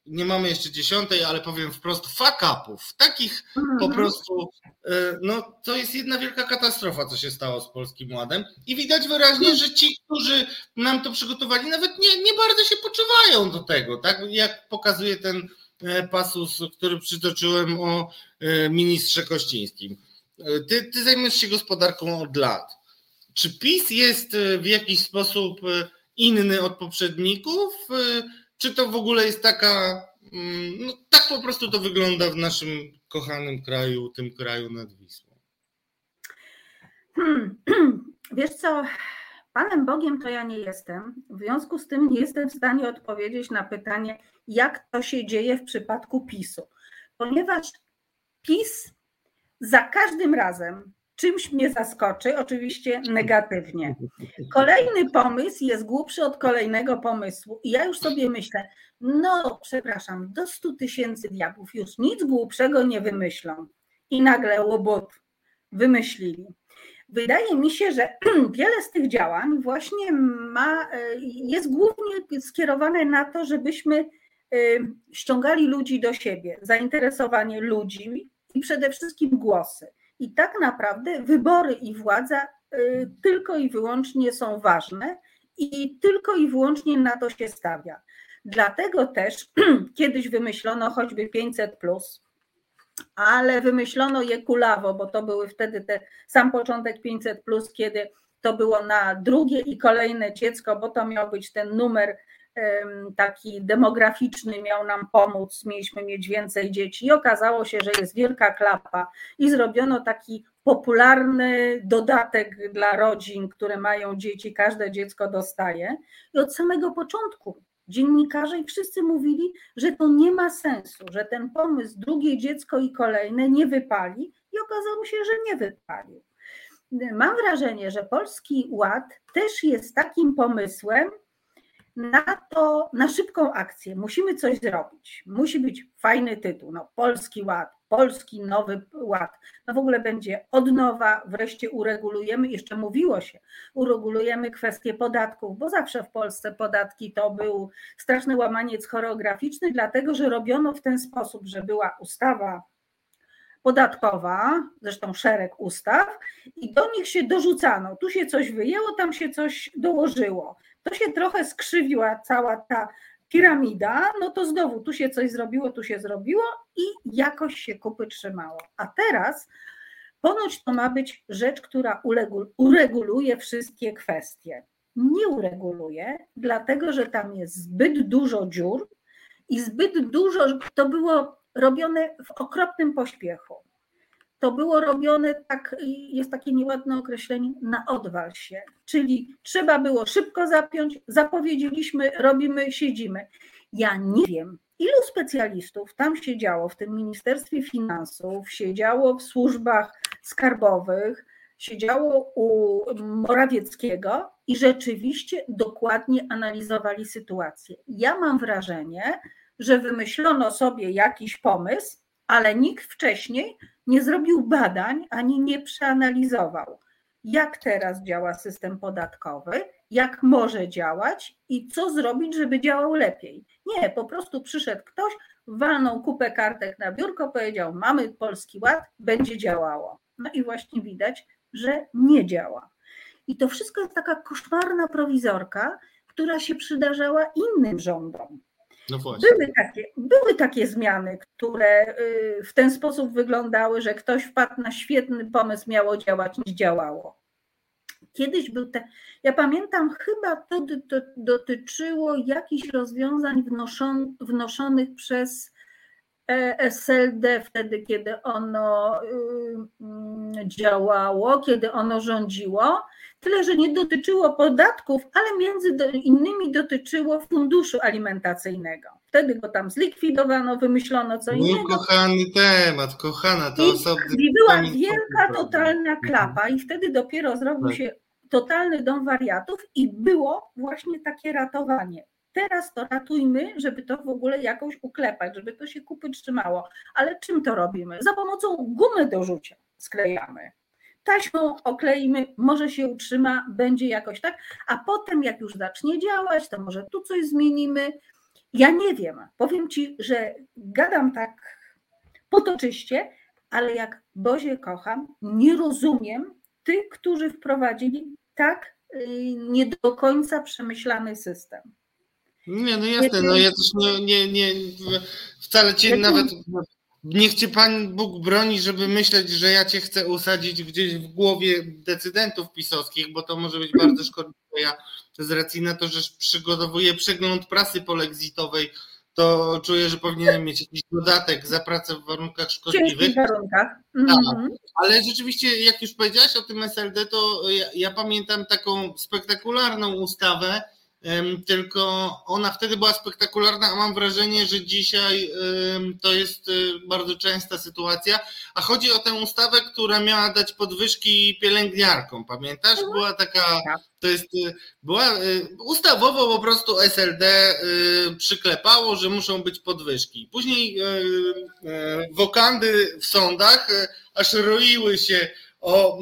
nie mamy jeszcze dziesiątej, ale powiem wprost, fuck-upów, takich po mhm. prostu, e, no to jest jedna wielka katastrofa, co się stało z Polskim Ładem i widać wyraźnie, że ci, którzy nam to przygotowali, nawet nie, nie bardzo się poczuwają do tego, tak, jak pokazuje ten e, pasus, który przytoczyłem o e, ministrze Kościńskim. Ty, ty zajmujesz się gospodarką od lat. Czy PiS jest w jakiś sposób inny od poprzedników, czy to w ogóle jest taka, mm, no tak po prostu to wygląda w naszym kochanym kraju, tym kraju nad Wisłą? Hmm. [CLEARS THROAT] Wiesz co, Panem Bogiem to ja nie jestem. W związku z tym nie jestem w stanie odpowiedzieć na pytanie, jak to się dzieje w przypadku PiSu. Ponieważ PiS za każdym razem czymś mnie zaskoczy, oczywiście negatywnie. Kolejny pomysł jest głupszy od kolejnego pomysłu i ja już sobie myślę, no przepraszam, do 100 tysięcy diabłów już nic głupszego nie wymyślą. I nagle łobot wymyślili. Wydaje mi się, że [CLEARS THROAT] wiele z tych działań właśnie ma, jest głównie skierowane na to, żebyśmy y, ściągali ludzi do siebie, zainteresowanie ludzi i przede wszystkim głosy. I tak naprawdę wybory i władza y, tylko i wyłącznie są ważne i tylko i wyłącznie na to się stawia. Dlatego też [CLEARS THROAT] kiedyś wymyślono choćby 500, ale wymyślono je kulawo, bo to były wtedy te sam początek 500, kiedy to było na drugie i kolejne dziecko, bo to miał być ten numer taki demograficzny miał nam pomóc, mieliśmy mieć więcej dzieci i okazało się, że jest wielka klapa. I zrobiono taki popularny dodatek dla rodzin, które mają dzieci, każde dziecko dostaje. I od samego początku dziennikarze i wszyscy mówili, że to nie ma sensu, że ten pomysł drugie dziecko i kolejne nie wypali. I okazało się, że nie wypalił. Mam wrażenie, że Polski Ład też jest takim pomysłem, na to, na szybką akcję. Musimy coś zrobić. Musi być fajny tytuł. No, Polski Ład, Polski Nowy Ład. No w ogóle będzie od nowa, wreszcie uregulujemy, jeszcze mówiło się, uregulujemy kwestię podatków, bo zawsze w Polsce podatki to był straszny łamaniec choreograficzny, dlatego że robiono w ten sposób, że była ustawa podatkowa, zresztą szereg ustaw, i do nich się dorzucano. Tu się coś wyjęło, tam się coś dołożyło to się trochę skrzywiła cała ta piramida, no to znowu tu się coś zrobiło, tu się zrobiło i jakoś się kupy trzymało. A teraz ponoć to ma być rzecz, która ureguluje wszystkie kwestie. Nie ureguluje, dlatego że tam jest zbyt dużo dziur i zbyt dużo, to było robione w okropnym pośpiechu to było robione tak, jest takie nieładne określenie, na odwal się. Czyli trzeba było szybko zapiąć, zapowiedzieliśmy, robimy, siedzimy. Ja nie wiem, ilu specjalistów tam siedziało w tym Ministerstwie Finansów, siedziało w służbach skarbowych, siedziało u Morawieckiego i rzeczywiście dokładnie analizowali sytuację. Ja mam wrażenie, że wymyślono sobie jakiś pomysł, ale nikt wcześniej nie zrobił badań ani nie przeanalizował, jak teraz działa system podatkowy, jak może działać i co zrobić, żeby działał lepiej. Nie, po prostu przyszedł ktoś, walnął kupę kartek na biurko, powiedział: Mamy polski ład, będzie działało. No i właśnie widać, że nie działa. I to wszystko jest taka koszmarna prowizorka, która się przydarzała innym rządom. No były, takie, były takie zmiany, które y, w ten sposób wyglądały, że ktoś wpadł na świetny pomysł, miało działać, nie działało. Kiedyś był te, ja pamiętam, chyba to, dotyczyło jakichś rozwiązań wnoszon, wnoszonych przez e, SLD wtedy, kiedy ono y, mm, działało, kiedy ono rządziło Tyle, że nie dotyczyło podatków, ale między innymi dotyczyło funduszu alimentacyjnego. Wtedy go tam zlikwidowano, wymyślono co Mój innego. kochany temat, kochana, to osobny. I była wielka, totalna klapa, i wtedy dopiero zrobił tak. się totalny dom wariatów, i było właśnie takie ratowanie. Teraz to ratujmy, żeby to w ogóle jakoś uklepać, żeby to się kupy trzymało. Ale czym to robimy? Za pomocą gumy do rzucia sklejamy taśmą okleimy, może się utrzyma, będzie jakoś tak, a potem jak już zacznie działać, to może tu coś zmienimy. Ja nie wiem, powiem Ci, że gadam tak potoczyście, ale jak Bozie kocham, nie rozumiem tych, którzy wprowadzili tak y, nie do końca przemyślany system. Nie, no jasne, no ja też nie, nie, nie wcale Cię nawet niech cię Pan Bóg broni, żeby myśleć, że ja cię chcę usadzić gdzieś w głowie decydentów pisowskich, bo to może być bardzo szkodliwe. Ja z racji na to, że przygotowuję przegląd prasy polexitowej, to czuję, że powinienem mieć jakiś dodatek za pracę w warunkach szkodliwych. W warunkach. Tak, mhm. ale rzeczywiście, jak już powiedziałaś o tym SLD, to ja, ja pamiętam taką spektakularną ustawę, tylko ona wtedy była spektakularna, a mam wrażenie, że dzisiaj to jest y, bardzo częsta sytuacja. A chodzi o tę ustawę, która miała dać podwyżki pielęgniarkom. Pamiętasz? Mhm. Była taka, tak. to jest, y, była y, ustawowo po prostu SLD przyklepało, że muszą być podwyżki. Później wokandy w sądach aż roiły się o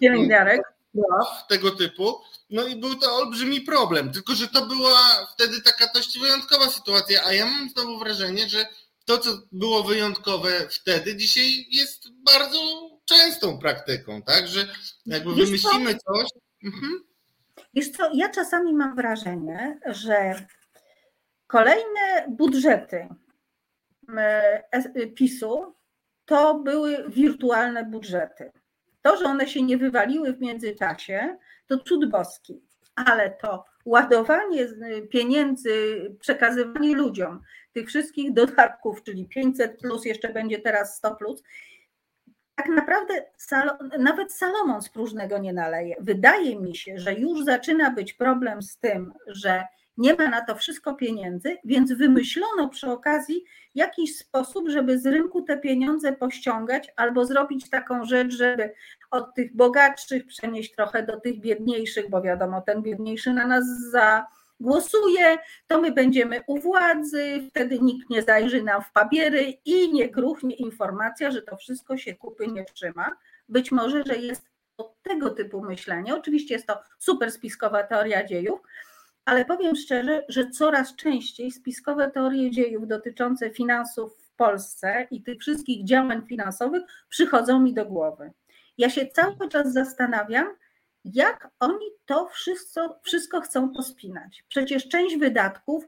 pielęgniarek tego typu. No i był to olbrzymi problem, tylko że to była wtedy taka dość wyjątkowa sytuacja, a ja mam znowu wrażenie, że to, co było wyjątkowe wtedy, dzisiaj jest bardzo częstą praktyką, tak? Że jakby Wiesz wymyślimy co? coś. Mhm. Wiesz co, ja czasami mam wrażenie, że kolejne budżety e, PiSu to były wirtualne budżety. To, że one się nie wywaliły w międzyczasie, to cud boski, ale to ładowanie pieniędzy, przekazywanie ludziom tych wszystkich dodatków, czyli 500 plus, jeszcze będzie teraz 100 plus, tak naprawdę nawet Salomon z próżnego nie naleje. Wydaje mi się, że już zaczyna być problem z tym, że nie ma na to wszystko pieniędzy, więc wymyślono przy okazji jakiś sposób, żeby z rynku te pieniądze pościągać albo zrobić taką rzecz, żeby od tych bogatszych przenieść trochę do tych biedniejszych, bo wiadomo, ten biedniejszy na nas zagłosuje, to my będziemy u władzy, wtedy nikt nie zajrzy nam w papiery i nie gruchnie informacja, że to wszystko się kupy nie trzyma. Być może, że jest to tego typu myślenie. Oczywiście jest to super spiskowa teoria dziejów, ale powiem szczerze, że coraz częściej spiskowe teorie dziejów dotyczące finansów w Polsce i tych wszystkich działań finansowych przychodzą mi do głowy. Ja się cały czas zastanawiam, jak oni to wszystko, wszystko chcą pospinać. Przecież część wydatków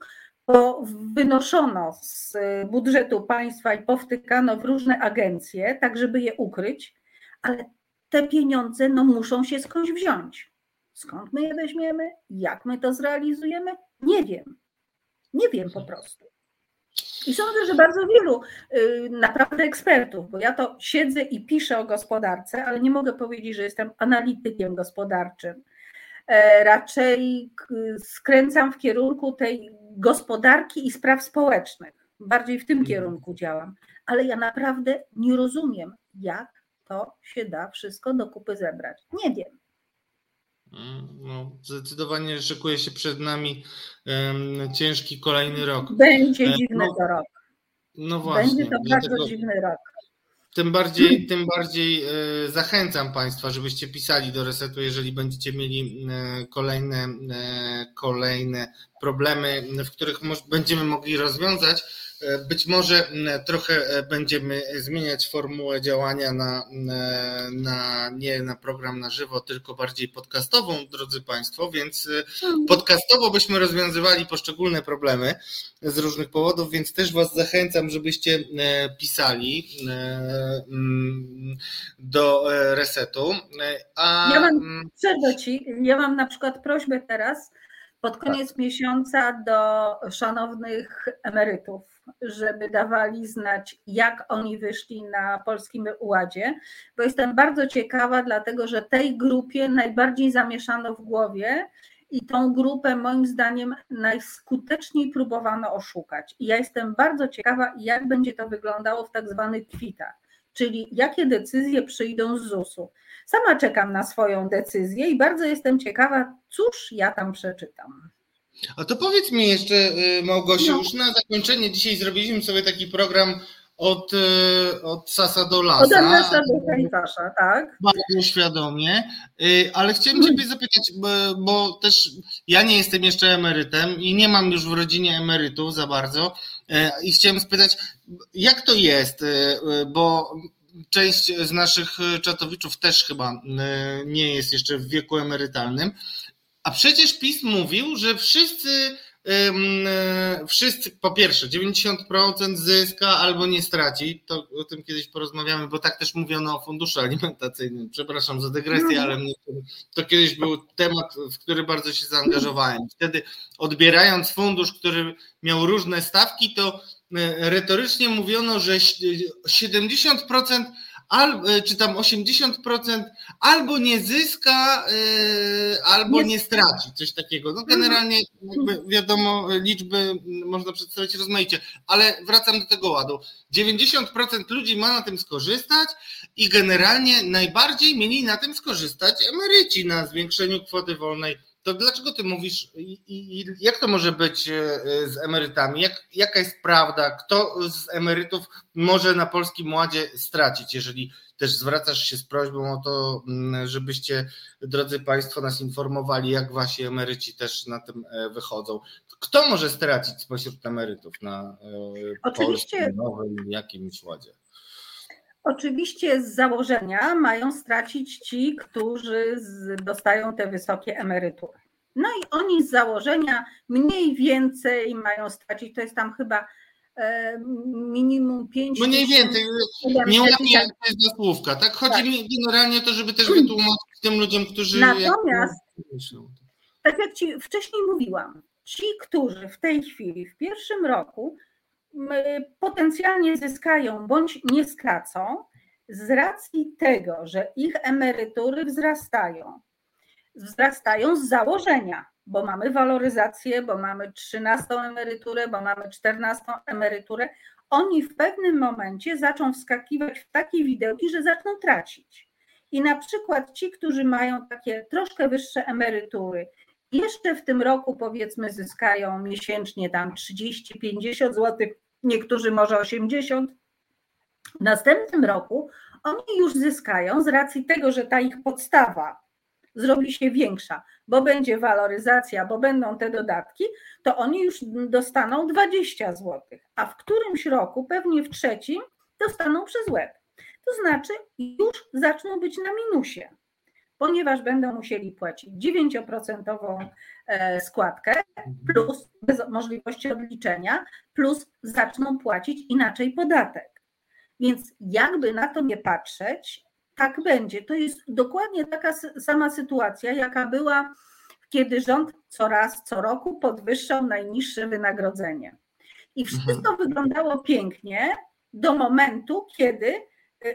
wynoszono z budżetu państwa i powtykano w różne agencje, tak żeby je ukryć, ale te pieniądze no, muszą się skądś wziąć. Skąd my je weźmiemy? Jak my to zrealizujemy? Nie wiem. Nie wiem po prostu. I sądzę, że bardzo wielu y, naprawdę ekspertów, bo ja to siedzę i piszę o gospodarce, ale nie mogę powiedzieć, że jestem analitykiem gospodarczym. E, raczej skręcam w kierunku tej gospodarki i spraw społecznych. Bardziej w tym mhm. kierunku działam. Ale ja naprawdę nie rozumiem, jak to się da wszystko do kupy zebrać. Nie wiem. No, zdecydowanie szykuje się przed nami um, ciężki kolejny rok. Będzie e, dziwny no, to rok. No właśnie. Będzie to dlatego, bardzo dziwny rok. Tym bardziej, tym bardziej e, zachęcam Państwa, żebyście pisali do resetu, jeżeli będziecie mieli e, kolejne, kolejne problemy, w których będziemy mogli rozwiązać. E, być może trochę e, będziemy zmieniać formułę działania na, na, nie na program na żywo, tylko bardziej podcastową, drodzy Państwo, więc e, podcastowo byśmy rozwiązywali poszczególne problemy z różnych powodów, więc też Was zachęcam, żebyście pisali do resetu. A... Ja mam, przerwę Ci, ja mam na przykład prośbę teraz, pod koniec tak. miesiąca do szanownych emerytów, żeby dawali znać, jak oni wyszli na polskim uładzie, bo jestem bardzo ciekawa, dlatego że tej grupie najbardziej zamieszano w głowie i tą grupę moim zdaniem najskuteczniej próbowano oszukać. I ja jestem bardzo ciekawa, jak będzie to wyglądało w tak zwanych kwitach, czyli jakie decyzje przyjdą z ZUS-u. Sama czekam na swoją decyzję i bardzo jestem ciekawa, cóż ja tam przeczytam. A to powiedz mi jeszcze, y, Małgosiu, no. już na zakończenie dzisiaj zrobiliśmy sobie taki program od, y, od Sasa do Lasa. Od Lasa do Kańczasza, tak. Bardzo świadomie, y, ale chciałem Ciebie zapytać, bo, bo, też ja nie jestem jeszcze emerytem i nie mam już w rodzinie emerytów za bardzo i chciałem spytać, jak to jest, bo część z naszych czatowiczów też chyba nie jest jeszcze w wieku emerytalnym, a przecież PiS mówił, że wszyscy e, wszyscy, po pierwsze, 90% zyska albo nie straci. To o tym kiedyś porozmawiamy, bo tak też mówiono o funduszu alimentacyjnym. Przepraszam za dygresję, no. ale mnie, to kiedyś był temat, w który bardzo się zaangażowałem. Wtedy odbierając fundusz, który miał różne stawki, to e, retorycznie mówiono, że 70% E, czy tam 80% albo nie zyska, e, albo nie straci, coś takiego. No generalnie wiadomo, liczby można przedstawić rozmaicie, ale wracam do tego ładu. 90% ludzi ma na tym skorzystać i generalnie najbardziej mieli na tym skorzystać emeryci na zwiększeniu kwoty wolnej to dlaczego ty mówisz i, i, jak to może być e, z emerytami? Jak, jaka jest prawda? Kto z emerytów może na Polskim Ładzie stracić, jeżeli też zwracasz się z prośbą o to, mm, żebyście, drodzy Państwo, nas informowali, jak wasi emeryci też na tym e, wychodzą. Kto może stracić spośród emerytów na e, Oczywiście, Polskim Nowym jakimś Ładzie? Oczywiście z założenia mają stracić ci, którzy dostają te wysokie emerytury. No i oni z założenia mniej więcej mają stracić, to jest tam chyba e, minimum 5 Mniej więcej, nie to jest słówka, tak? Chodzi tak. mi generalnie o to, żeby też wytłumaczyć tym ludziom, którzy... Natomiast, tak jak Ci wcześniej mówiłam, ci, którzy w tej chwili, w pierwszym roku potencjalnie zyskają bądź nie stracą z racji tego, że ich emerytury wzrastają. Wzrastają z założenia, bo mamy waloryzację, bo mamy 13 emeryturę, bo mamy 14 emeryturę. Oni w pewnym momencie zaczną wskakiwać w takie widełki, że zaczną tracić. I na przykład ci, którzy mają takie troszkę wyższe emerytury, jeszcze w tym roku powiedzmy zyskają miesięcznie tam 30-50 zł niektórzy może 80. W następnym roku oni już zyskają z racji tego, że ta ich podstawa zrobi się większa, bo będzie waloryzacja, bo będą te dodatki, to oni już dostaną 20 zł, a w którymś roku, pewnie w trzecim, dostaną przez łeb. To znaczy już zaczną być na minusie ponieważ będą musieli płacić 9% e, składkę plus bez możliwości odliczenia, plus zaczną płacić inaczej podatek. Więc jakby na to nie patrzeć, tak będzie. To jest dokładnie taka sama sytuacja, jaka była, kiedy rząd coraz, co roku podwyższał najniższe wynagrodzenie. I wszystko mhm. wyglądało pięknie do momentu, kiedy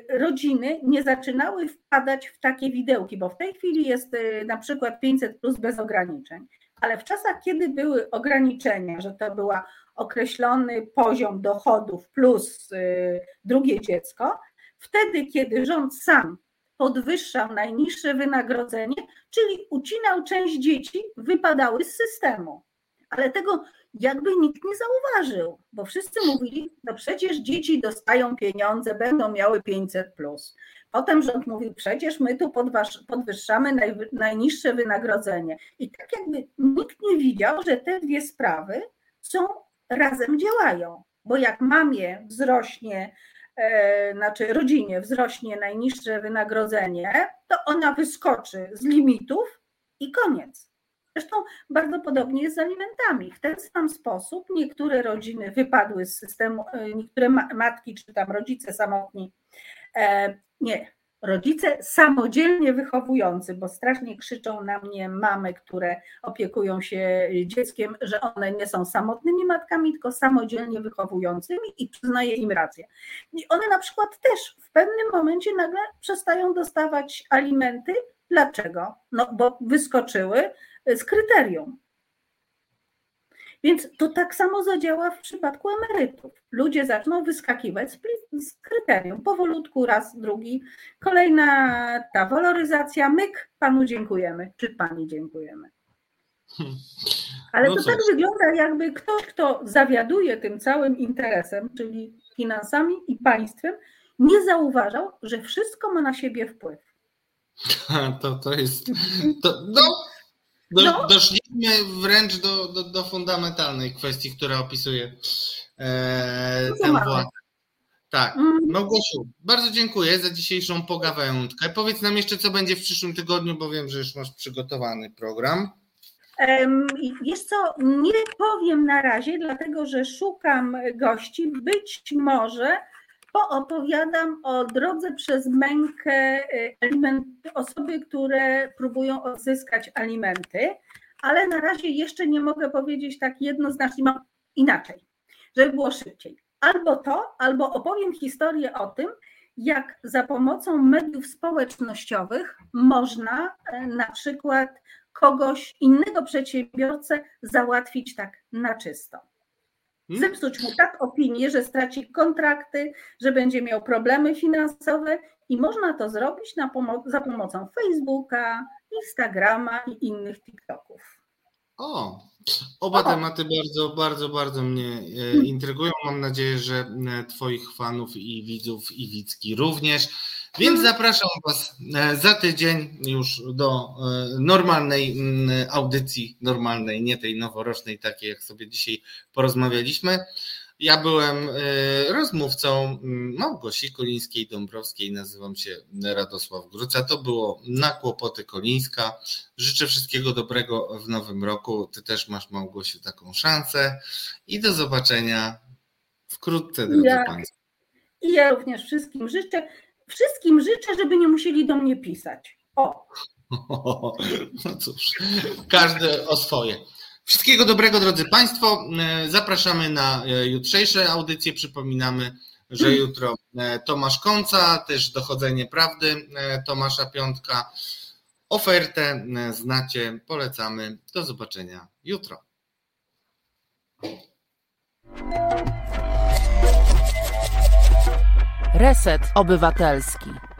rodziny nie zaczynały wpadać w takie widełki, bo w tej chwili jest y, na przykład 500 plus bez ograniczeń, ale w czasach, kiedy były ograniczenia, że to był określony poziom dochodów plus y, drugie dziecko, wtedy, kiedy rząd sam podwyższał najniższe wynagrodzenie, czyli ucinał część dzieci, wypadały z systemu. Ale tego jakby nikt nie zauważył, bo wszyscy mówili, no przecież dzieci dostają pieniądze, będą miały 500 plus. Potem rząd mówił, przecież my tu podwyższamy naj, najniższe wynagrodzenie. I tak jakby nikt nie widział, że te dwie sprawy są razem działają, bo jak mamie wzrośnie, e, znaczy rodzinie wzrośnie najniższe wynagrodzenie, to ona wyskoczy z limitów i koniec. Zresztą bardzo podobnie jest z alimentami. W ten sam sposób niektóre rodziny wypadły z systemu, e, niektóre matki czy tam rodzice samotni, e, nie, rodzice samodzielnie wychowujący, bo strasznie krzyczą na mnie mamy, które opiekują się dzieckiem, że one nie są samotnymi matkami, tylko samodzielnie wychowującymi i przyznaję im rację. I one na przykład też w pewnym momencie nagle przestają dostawać alimenty. Dlaczego? No bo wyskoczyły z kryterium. Więc to tak samo zadziała w przypadku emerytów. Ludzie zaczną wyskakiwać z kryterium. Powolutku, raz, drugi. Kolejna ta waloryzacja, myk, panu dziękujemy, czy pani dziękujemy. Ale no to tak wygląda, jakby ktoś, kto zawiaduje tym całym interesem, czyli finansami i państwem, nie zauważał, że wszystko ma na siebie wpływ. [LAUGHS] To, to jest. To, no, do, no. Doszliśmy wręcz do, do, do, fundamentalnej kwestii, która opisuje e, tę władzę. Tak. Mm. Małgosiu, bardzo dziękuję za dzisiejszą pogawędkę. Powiedz nam jeszcze, co będzie w przyszłym tygodniu, bo wiem, że już masz przygotowany program. Wiesz co, nie powiem na razie, dlatego że szukam gości. Być może poopowiadam o drodze przez mękę y, osoby, które próbują odzyskać alimenty, ale na razie jeszcze nie mogę powiedzieć tak jednoznacznie, mam inaczej, żeby było szybciej. Albo to, albo opowiem historię o tym, jak za pomocą mediów społecznościowych można e, na przykład kogoś innego przedsiębiorcę załatwić tak na czysto. Hmm? Zepsuć mu tak opinię, że straci kontrakty, że będzie miał problemy finansowe i można to zrobić pomo- za pomocą Facebooka, Instagrama i innych TikToków. O, oba o. tematy bardzo, bardzo, bardzo mnie e, intrygują. Mam nadzieję, że e, Twoich fanów i widzów i widzki również. Więc zapraszam Was e, za tydzień już do normalnej mm, audycji, normalnej, nie tej noworocznej, takiej jak sobie dzisiaj porozmawialiśmy. Ja byłem e, rozmówcą mm, Małgosi Kolińskiej-Dąbrowskiej, nazywam się Radosław Gruca. To było na kłopoty Kolińska. Życzę wszystkiego dobrego w nowym roku. Ty też masz, Małgosiu, taką szansę i do zobaczenia wkrótce, drodzy ja, Państwo. I ja również wszystkim życzę, wszystkim życzę, żeby nie musieli do mnie pisać. O! [LAUGHS] No cóż, każdy o swoje. Wszystkiego dobrego, drodzy Państwo. E, zapraszamy na e, jutrzejsze audycje. Przypominamy, że jutro e, Tomasz Końca, też dochodzenie prawdy Tomasza Piątka. Ofertę znacie, polecamy. Do zobaczenia jutro. Reset Obywatelski.